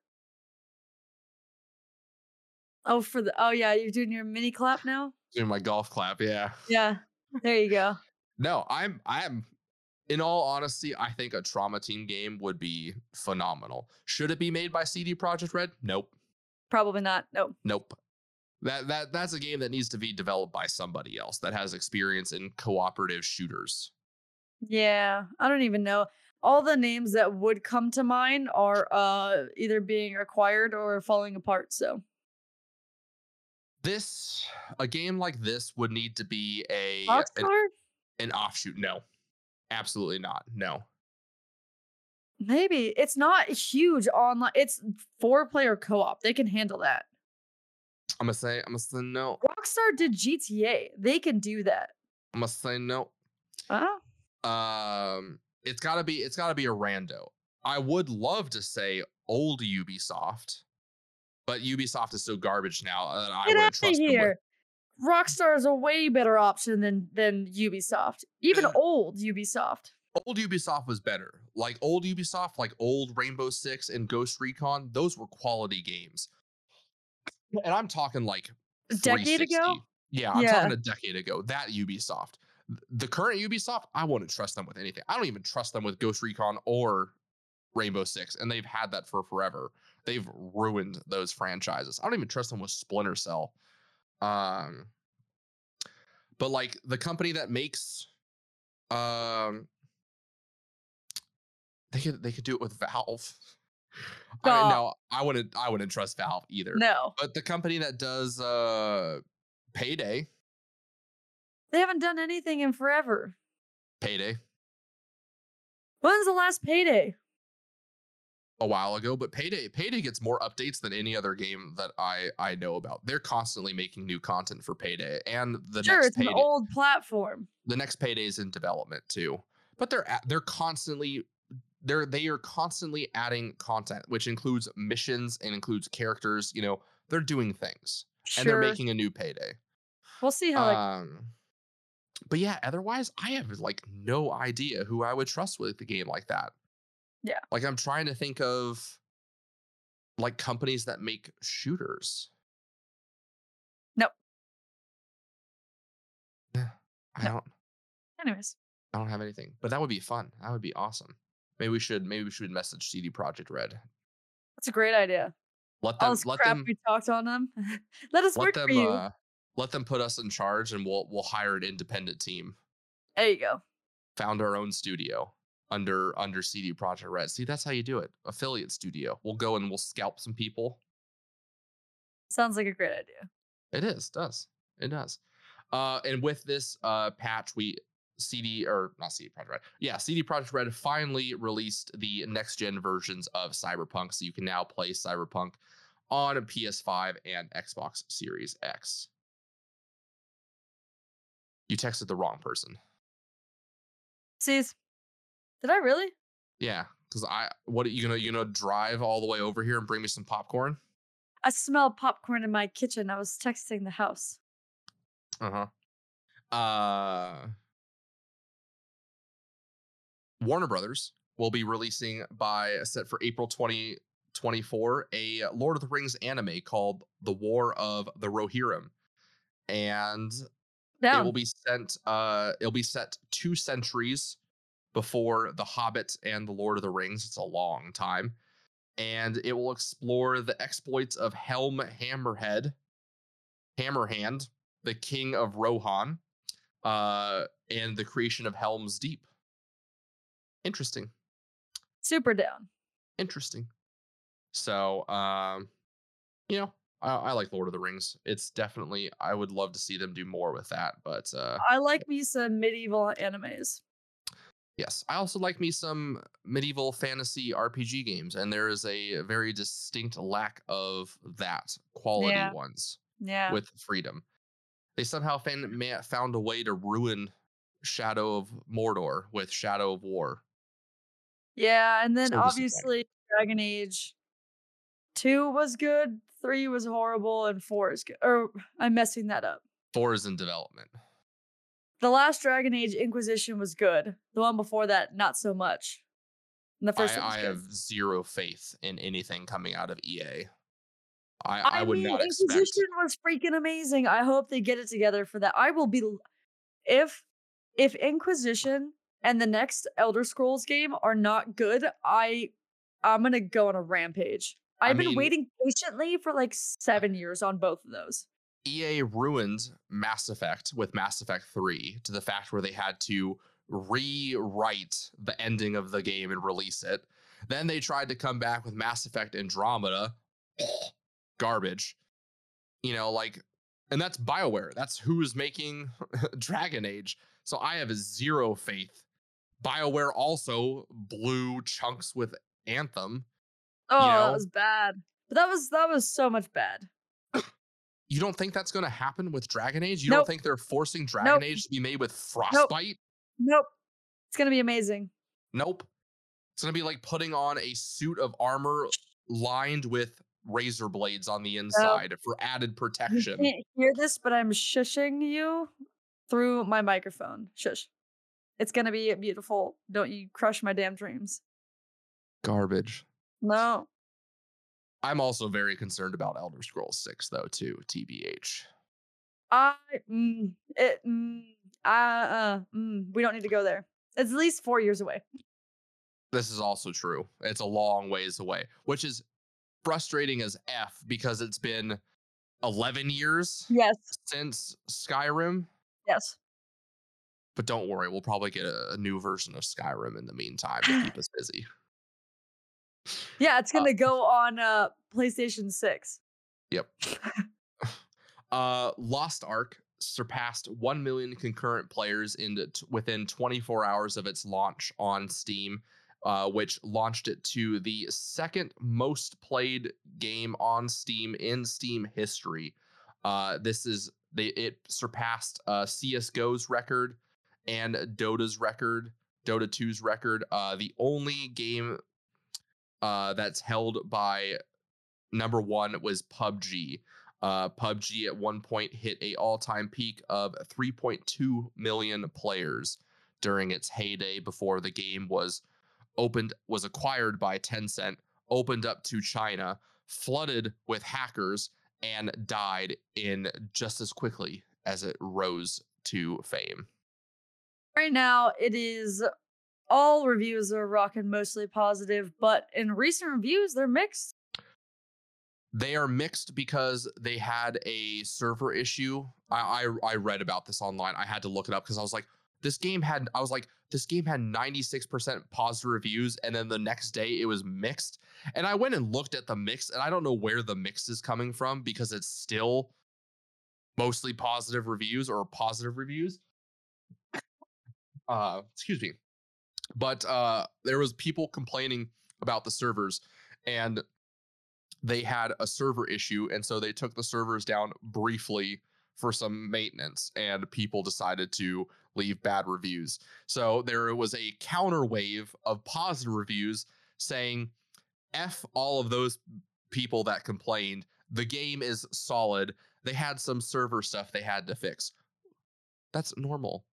Oh, for the oh yeah, you're doing your mini clap now. Doing my golf clap, yeah. Yeah, there you go. No, I'm I'm in all honesty, I think a trauma team game would be phenomenal. Should it be made by CD Projekt Red? Nope. Probably not. Nope. Nope. That that that's a game that needs to be developed by somebody else that has experience in cooperative shooters. Yeah, I don't even know. All the names that would come to mind are uh either being acquired or falling apart. So This a game like this would need to be a an, an offshoot. No. Absolutely not. No. maybe it's not huge online. It's four player co op. They can handle that. I'm gonna say I'm gonna say no. Rockstar did GTA. They can do that. I'm gonna say no. Oh, Um, it's gotta be it's gotta be a rando. I would love to say old Ubisoft, but Ubisoft is so garbage now that I get wouldn't trust here. Rockstar is a way better option than than Ubisoft. Even old Ubisoft. Old Ubisoft was better. Like old Ubisoft, like old Rainbow Six and Ghost Recon, those were quality games. And I'm talking like A decade ago? Yeah, I'm Yeah. talking a decade ago. That Ubisoft. The current Ubisoft, I wouldn't trust them with anything. I don't even trust them with Ghost Recon or Rainbow Six, and they've had that for forever. They've ruined those franchises. I don't even trust them with Splinter Cell. Um, but like the company that makes, um, they could they could do it with Valve. I no, I wouldn't. I wouldn't trust Valve either. No, But the company that does uh Payday, they haven't done anything in forever. Payday When's the last payday? a while ago, but Payday Payday gets more updates than any other game that I I know about. They're constantly making new content for Payday, and the sure, next it's Payday, an old platform. the next Payday is in development too. But they're at, they're constantly they're they are constantly adding content, which includes missions and includes characters. You know, they're doing things, and they're making a new Payday. we'll see how. Um, but yeah, otherwise, I have like no idea who I would trust with a game like that. Yeah. Like I'm trying to think of like companies that make shooters. Nope. Yeah, I No. don't. Anyways, I don't have anything, but that would be fun. That would be awesome. Maybe we should. Maybe we should message CD Projekt Red. that's a great idea. Let them All this Let crap them. we talked on them. Let us Let work them. for you. Uh, let them put us in charge, and we'll we'll hire an independent team. there you go. found our own studio under under CD Projekt Red. See, that's how you do it. Affiliate studio. We'll go and we'll scalp some people. Sounds like a great idea. It is, does. It does. Uh and with this uh patch, we CD or not CD Projekt Red. Yeah, CD Projekt Red finally released the next gen versions of Cyberpunk. So you can now play Cyberpunk on a PS5 and Xbox Series X. You texted the wrong person. Sees, did I really? Yeah, because I what you gonna you gonna drive all the way over here and bring me some popcorn? I smell popcorn in my kitchen. I was texting the house. Uh huh. Uh, Warner Brothers will be releasing by set for April twenty twenty four a Lord of the Rings anime called The War of the Rohirrim, and it will be sent. Uh, it'll be set two centuries before The Hobbit and The Lord of the Rings. It's a long time. And it will explore the exploits of Helm Hammerhead, Hammerhand, the king of Rohan, uh, and the creation of Helm's Deep. Interesting. Super down. Interesting. So, um, you know, I, I like Lord of the Rings. It's definitely I would love to see them do more with that, but uh, I like me some medieval animes. Yes, I also like me some medieval fantasy RPG games, and there is a very distinct lack of that quality Yeah. ones Yeah. with freedom. They somehow fan, found a way to ruin Shadow of Mordor with Shadow of War. Yeah, and then So obviously Dragon Age 2 was good, 3 was horrible, and 4 is good. Or I'm messing that up. Four is in development. The last Dragon Age Inquisition was good. The one before that, not so much. And the first I, one I have zero faith in anything coming out of EA. I, I, I, would mean, not expect. Inquisition was freaking amazing. I hope they get it together for that. I will be if if Inquisition and the next Elder Scrolls game are not good, I I'm gonna go on a rampage. I I've been mean- waiting patiently for like seven years on both of those. EA ruined Mass Effect with Mass Effect 3 to the fact where they had to rewrite the ending of the game and release it. Then they tried to come back with Mass Effect Andromeda. Garbage. You know, like, and that's BioWare. That's who's making Dragon Age. So I have zero faith. BioWare also blew chunks with Anthem. Oh, know? that was bad. But that was that was so much bad. You don't think that's going to happen with Dragon Age? You Nope. don't think they're forcing Dragon Nope. Age to be made with Frostbite? Nope. It's gonna be amazing. Nope. It's going to be like putting on a suit of armor lined with razor blades on the inside for added protection. You can't hear this, but I'm shushing you through my microphone. Shush. It's gonna be beautiful. Don't you crush my damn dreams. Garbage. No. I'm also very concerned about Elder Scrolls 6 though too, TBH. I mm, it mm, uh, uh mm, we don't need to go there. It's at least four years away. This is also true. It's a long ways away, which is frustrating as F because it's been 11 years Yes. since Skyrim. Yes. But don't worry, we'll probably get a, a new version of Skyrim in the meantime to keep us busy. Yeah, it's Uh, gonna go on uh PlayStation 6. Yep. uh, Lost Ark surpassed 1 million concurrent players in t- within 24 hours of its launch on Steam, uh, which launched it to the second most played game on Steam in Steam history. Uh, this is they it surpassed uh, CS:GO's record and Dota's record, Dota 2's record. Uh, the only game uh, that's held by number one was PUBG. Uh, PUBG at one point hit a all-time peak of 3.2 million players during its heyday before the game was opened was acquired by Tencent, opened up to China, flooded with hackers, and died in just as quickly as it rose to fame. Right now, it is all reviews are rocking mostly positive, but in recent reviews, they're mixed. They are mixed because they had a server issue. I I, I read about this online. I had to look it up because I was like, this game had. I was like, this game had 96% positive reviews, and then the next day it was mixed. And I went and looked at the mix, and I don't know where the mix is coming from because it's still mostly positive reviews or positive reviews. Uh, excuse me. But uh, there was people complaining about the servers, and they had a server issue and so they took the servers down briefly for some maintenance and people decided to leave bad reviews. So there was a counter wave of positive reviews saying f all of those people that complained. The game is solid. They had some server stuff they had to fix. That's normal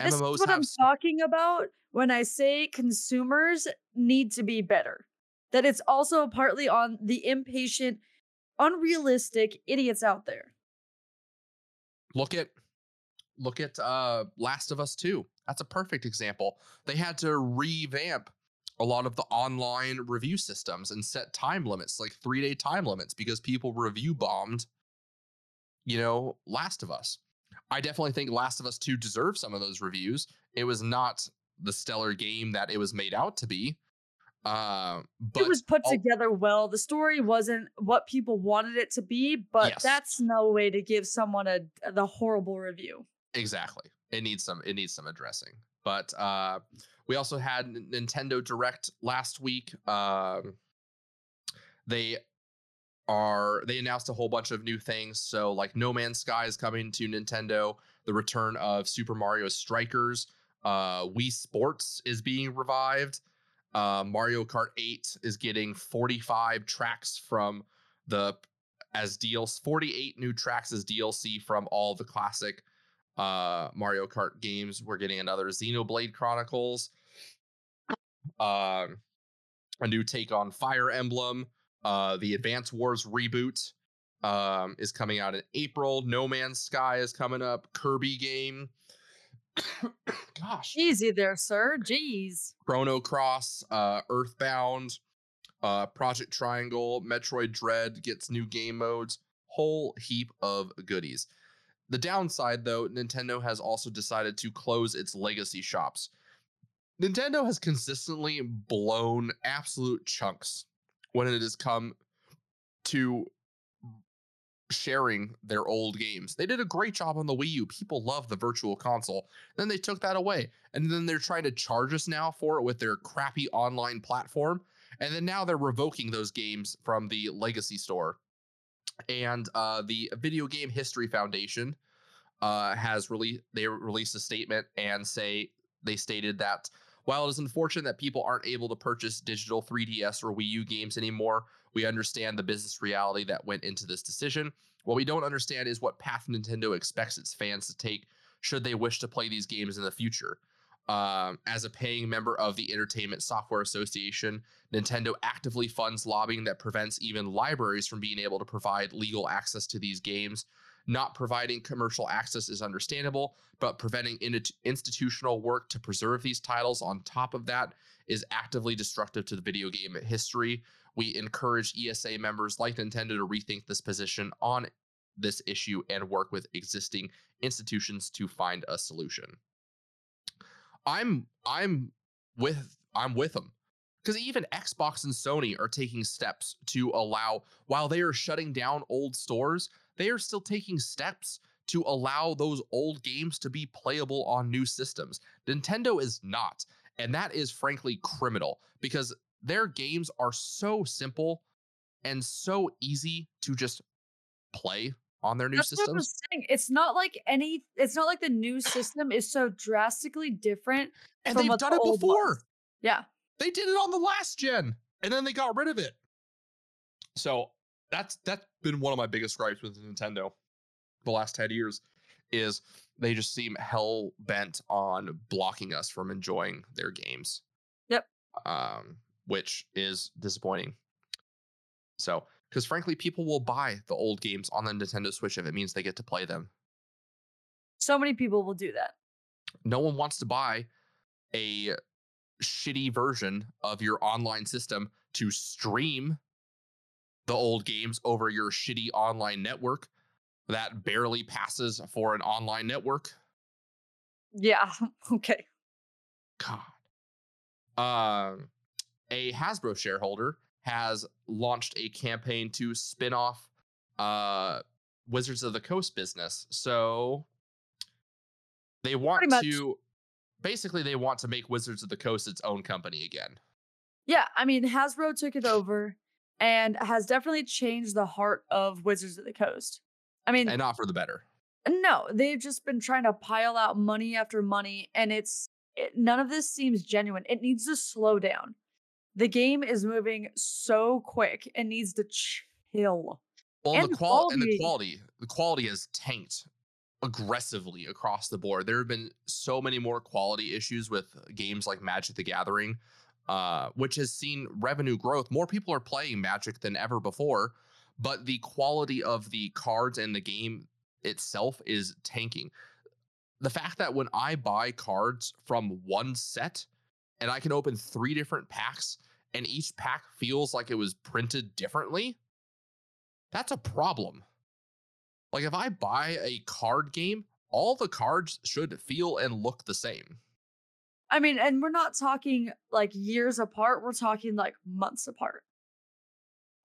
This mmos is what I'm talking about when I say consumers need to be better. That it's also partly on the impatient, unrealistic idiots out there. look at look at uh last of us 2 That's a perfect example. They had to revamp a lot of the online review systems and set time limits, like three day time limits, because people review bombed, you know, Last of Us. I definitely think Last of Us 2 deserves some of those reviews. It was not the stellar game that it was made out to be. Uh, but it was put al- together well. The story wasn't what people wanted it to be, but Yes. that's no way to give someone a the horrible review. Exactly. It needs some it needs some addressing. But uh we also had Nintendo Direct last week. Um they are they announced a whole bunch of new things. So like No Man's Sky is coming to Nintendo, the return of Super Mario Strikers, uh Wii Sports is being revived. Uh Mario Kart 8 is getting 45 tracks from the as deals 48 new tracks as DLC from all the classic uh Mario Kart games. We're getting another Xenoblade Chronicles. Um a new take on Fire Emblem. Uh the Advance Wars reboot um is coming out in April. No Man's Sky is coming up. Kirby game. Gosh. Easy there, sir. Jeez. Chrono Cross, uh, Earthbound, uh, Project Triangle, Metroid Dread gets new game modes, whole heap of goodies. The downside, though, Nintendo has also decided to close its legacy shops. Nintendo has consistently blown absolute chunks when it has come to sharing their old games. They did a great job on the Wii U. People love the virtual console. Then they took that away. And then they're trying to charge us now for it with their crappy online platform. And then now they're revoking those games from the legacy store. And uh, the Video Game History Foundation uh, has really they released a statement and say they stated that while it is unfortunate that people aren't able to purchase digital 3DS or Wii U games anymore, we understand the business reality that went into this decision. What we don't understand is what path Nintendo expects its fans to take should they wish to play these games in the future. Um, as a paying member of the Entertainment Software Association, Nintendo actively funds lobbying that prevents even libraries from being able to provide legal access to these games. Not providing commercial access is understandable, but preventing in- institutional work to preserve these titles on top of that is actively destructive to the video game history. We encourage ESA members like Nintendo to rethink this position on this issue and work with existing institutions to find a solution. I'm I'm with I'm with them because even Xbox and Sony are taking steps to allow while they are shutting down old stores, they are still taking steps to allow those old games to be playable on new systems. Nintendo is not, and that is frankly criminal because their games are so simple and so easy to just play on their new That's systems. saying. It's not like any. It's not like the new system is so drastically different. And from they've what the done it before. Yeah. They did it on the last gen, and then they got rid of it. So that's that's been one of my biggest gripes with Nintendo the last 10 years is they just seem hell bent on blocking us from enjoying their games. Yep. Um, which is disappointing. So, because frankly, people will buy the old games on the Nintendo Switch if it means they get to play them. So many people will do that. no one wants to buy a shitty version of your online system to stream the old games over your shitty online network that barely passes for an online network. Yeah. Okay. God. Um, a Hasbro shareholder has launched a campaign to spin off uh, Wizards of the Coast business. So they want to basically they want to make Wizards of the Coast its own company again. Yeah. I mean, Hasbro took it over and has definitely changed the heart of Wizards of the Coast. I mean, and not for the better. no, they've just been trying to pile out money after money, and it's it, none of this seems genuine. It needs to slow down. The game is moving so quick. It needs to chill. Well, And the the qual and the quality- quality, the quality has tanked aggressively across the board. There have been so many more quality issues with games like Magic the Gathering, uh, which has seen revenue growth. More people are playing Magic than ever before, but the quality of the cards and the game itself is tanking. the fact that when I buy cards from one set and I can open three different packs and each pack feels like it was printed differently, that's a problem. Like if I buy a card game, all the cards should feel and look the same. I mean, and we're not talking like years apart, we're talking like months apart.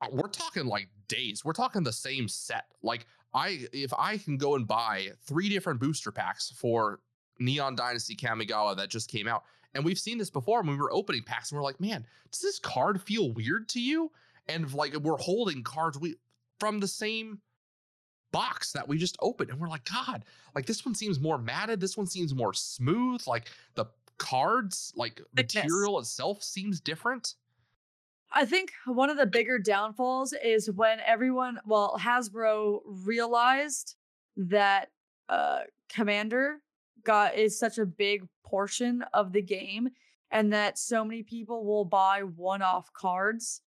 Uh, We're talking like days. We're talking the same set. Like I if I can go and buy three different booster packs for Neon Dynasty Kamigawa that just came out. And we've seen this before when we were opening packs and we're like, man, does this card feel weird to you? And like we're holding cards we from the same box that we just opened. And we're like, God, like this one seems more matted. This one seems more smooth. Like the cards, like Thickness. material itself seems different. I think one of the bigger downfalls is when everyone, well, Hasbro realized that uh Commander got is such a big portion of the game and that so many people will buy one-off cards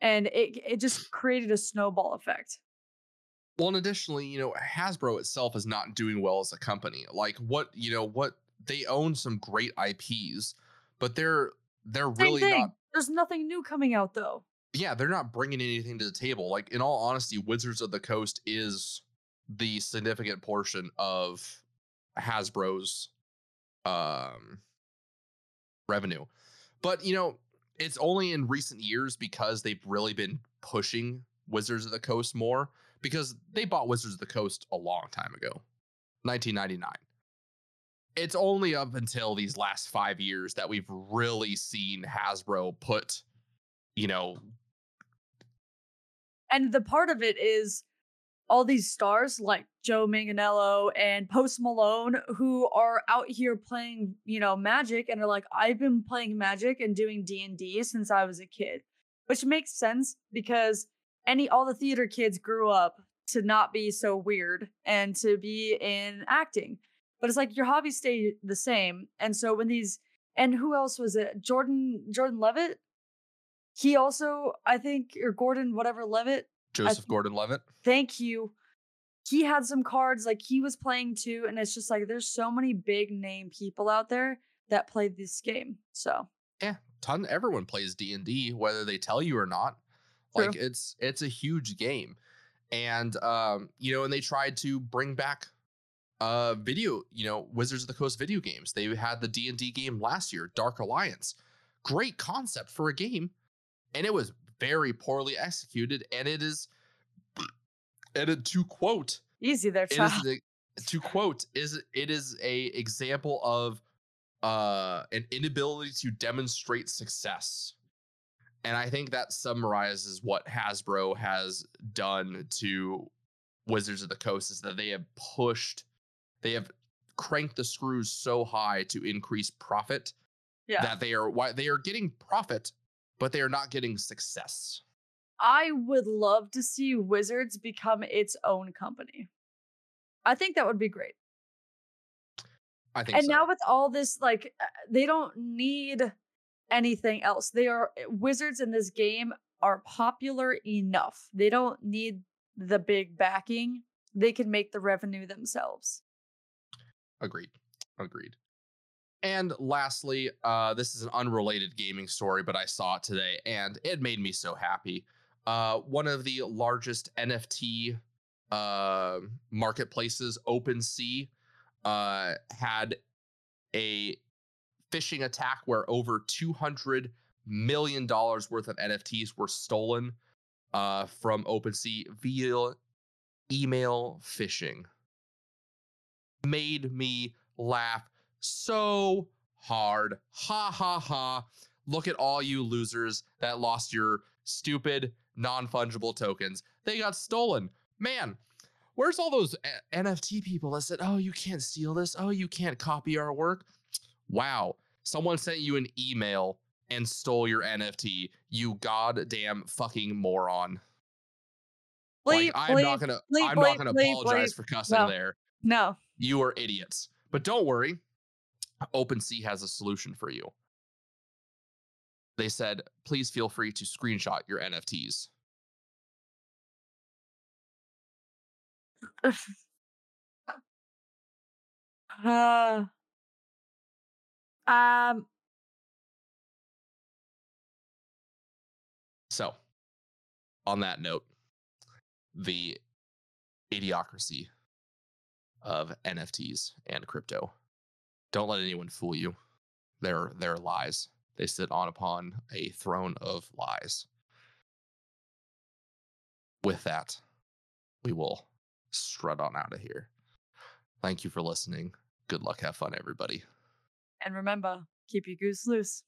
and it it just created a snowball effect. Well, and additionally, you know, Hasbro itself is not doing well as a company. Like what, you know, what they own some great IPs, but they're they're Same really thing. not There's nothing new coming out though. yeah, they're not bringing anything to the table. Like in all honesty, Wizards of the Coast is the significant portion of Hasbro's um revenue. But, you know, it's only in recent years because they've really been pushing Wizards of the Coast more because they bought Wizards of the Coast a long time ago. 1999. It's only up until these last 5 years that we've really seen Hasbro put you know, And the part of it is all these stars like Joe Manganiello and Post Malone who are out here playing, you know, Magic and are like, I've been playing Magic and doing D&D since I was a kid. Which makes sense because any all the theater kids grew up to not be so weird and to be in acting. But it's like your hobbies stay the same. And so when these and who else was it? Jordan Jordan Levitt? He also, I think, or Gordon, whatever Levitt, Joseph think- Gordon Levitt. thank you. He had some cards like he was playing too, and it's just like there's so many big name people out there that play this game. So Yeah, ton everyone plays D&D whether they tell you or not. True. Like it's it's a huge game. And um, you know, and they tried to bring back uh video, you know, Wizards of the Coast video games. They had the D&D game last year, Dark Alliance. Great concept for a game, and it was very poorly executed and it is and to quote easy there, child. the, to quote is it is a example of uh an inability to demonstrate success and i think that summarizes what hasbro has done to wizards of the coast is that they have pushed they have cranked the screws so high to increase profit yeah. that they are why they are getting profit but they are not getting success I would love to see Wizards become its own company. I think that would be great. i think And so. now with all this, like uh, they don't need anything else. They are uh, wizards in this game are popular enough. They don't need the big backing. They can make the revenue themselves. Agreed. Agreed. And lastly, uh, this is an unrelated gaming story, but I saw it today and it made me so happy. Uh, one of the largest NFT uh, marketplaces, OpenSea, uh, had a phishing attack where over $200 million worth of NFTs were stolen uh, from OpenSea via email phishing made me laugh so hard. Ha ha ha. Look at all you losers that lost your stupid non fungible tokens. They got stolen. Man, where's all those eh, a- NFT people that said, oh, you can't steal this? Oh, you can't copy our work? Wow. Someone sent you an email and stole your NFT. You goddamn fucking moron. Bleep, like, I'm not gonna bleep, I'm not gonna bleep, apologize bleep. for cussing No. there. No. You are idiots. But don't worry, OpenSea has a solution for you. They said, please feel free to screenshot your NFTs. Uh, um, So, on that note, the idiocracy of NFTs and crypto. Don't let anyone fool you. They're they're lies. They sit on upon a throne of lies. With that, we will strut on out of here. Thank you for listening. Good luck. Have fun, everybody. and remember, keep your goose loose.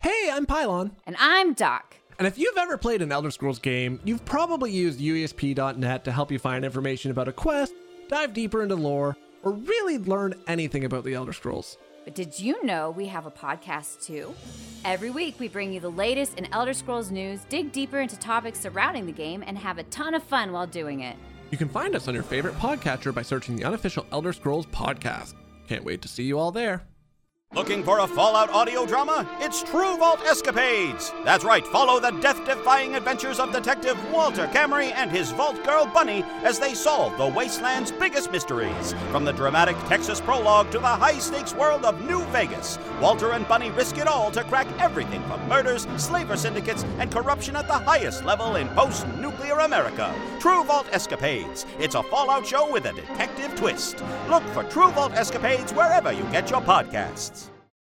Hey, I'm Pylon. And I'm Doc. And if you've ever played an Elder Scrolls game, you've probably used UESP.net to help you find information about a quest, dive deeper into lore, or really learn anything about the Elder Scrolls. But did you know we have a podcast too? Every week we bring you the latest in Elder Scrolls news, dig deeper into topics surrounding the game, and have a ton of fun while doing it. You can find us on your favorite podcatcher by searching the unofficial Elder Scrolls podcast. Can't wait to see you all there. Looking for a Fallout audio drama? It's True Vault Escapades. That's right, follow the death defying adventures of Detective Walter Camry and his Vault Girl Bunny as they solve the wasteland's biggest mysteries. From the dramatic Texas prologue to the high stakes world of New Vegas, Walter and Bunny risk it all to crack everything from murders, slaver syndicates, and corruption at the highest level in post nuclear America. True Vault Escapades. It's a Fallout show with a detective twist. Look for True Vault Escapades wherever you get your podcasts.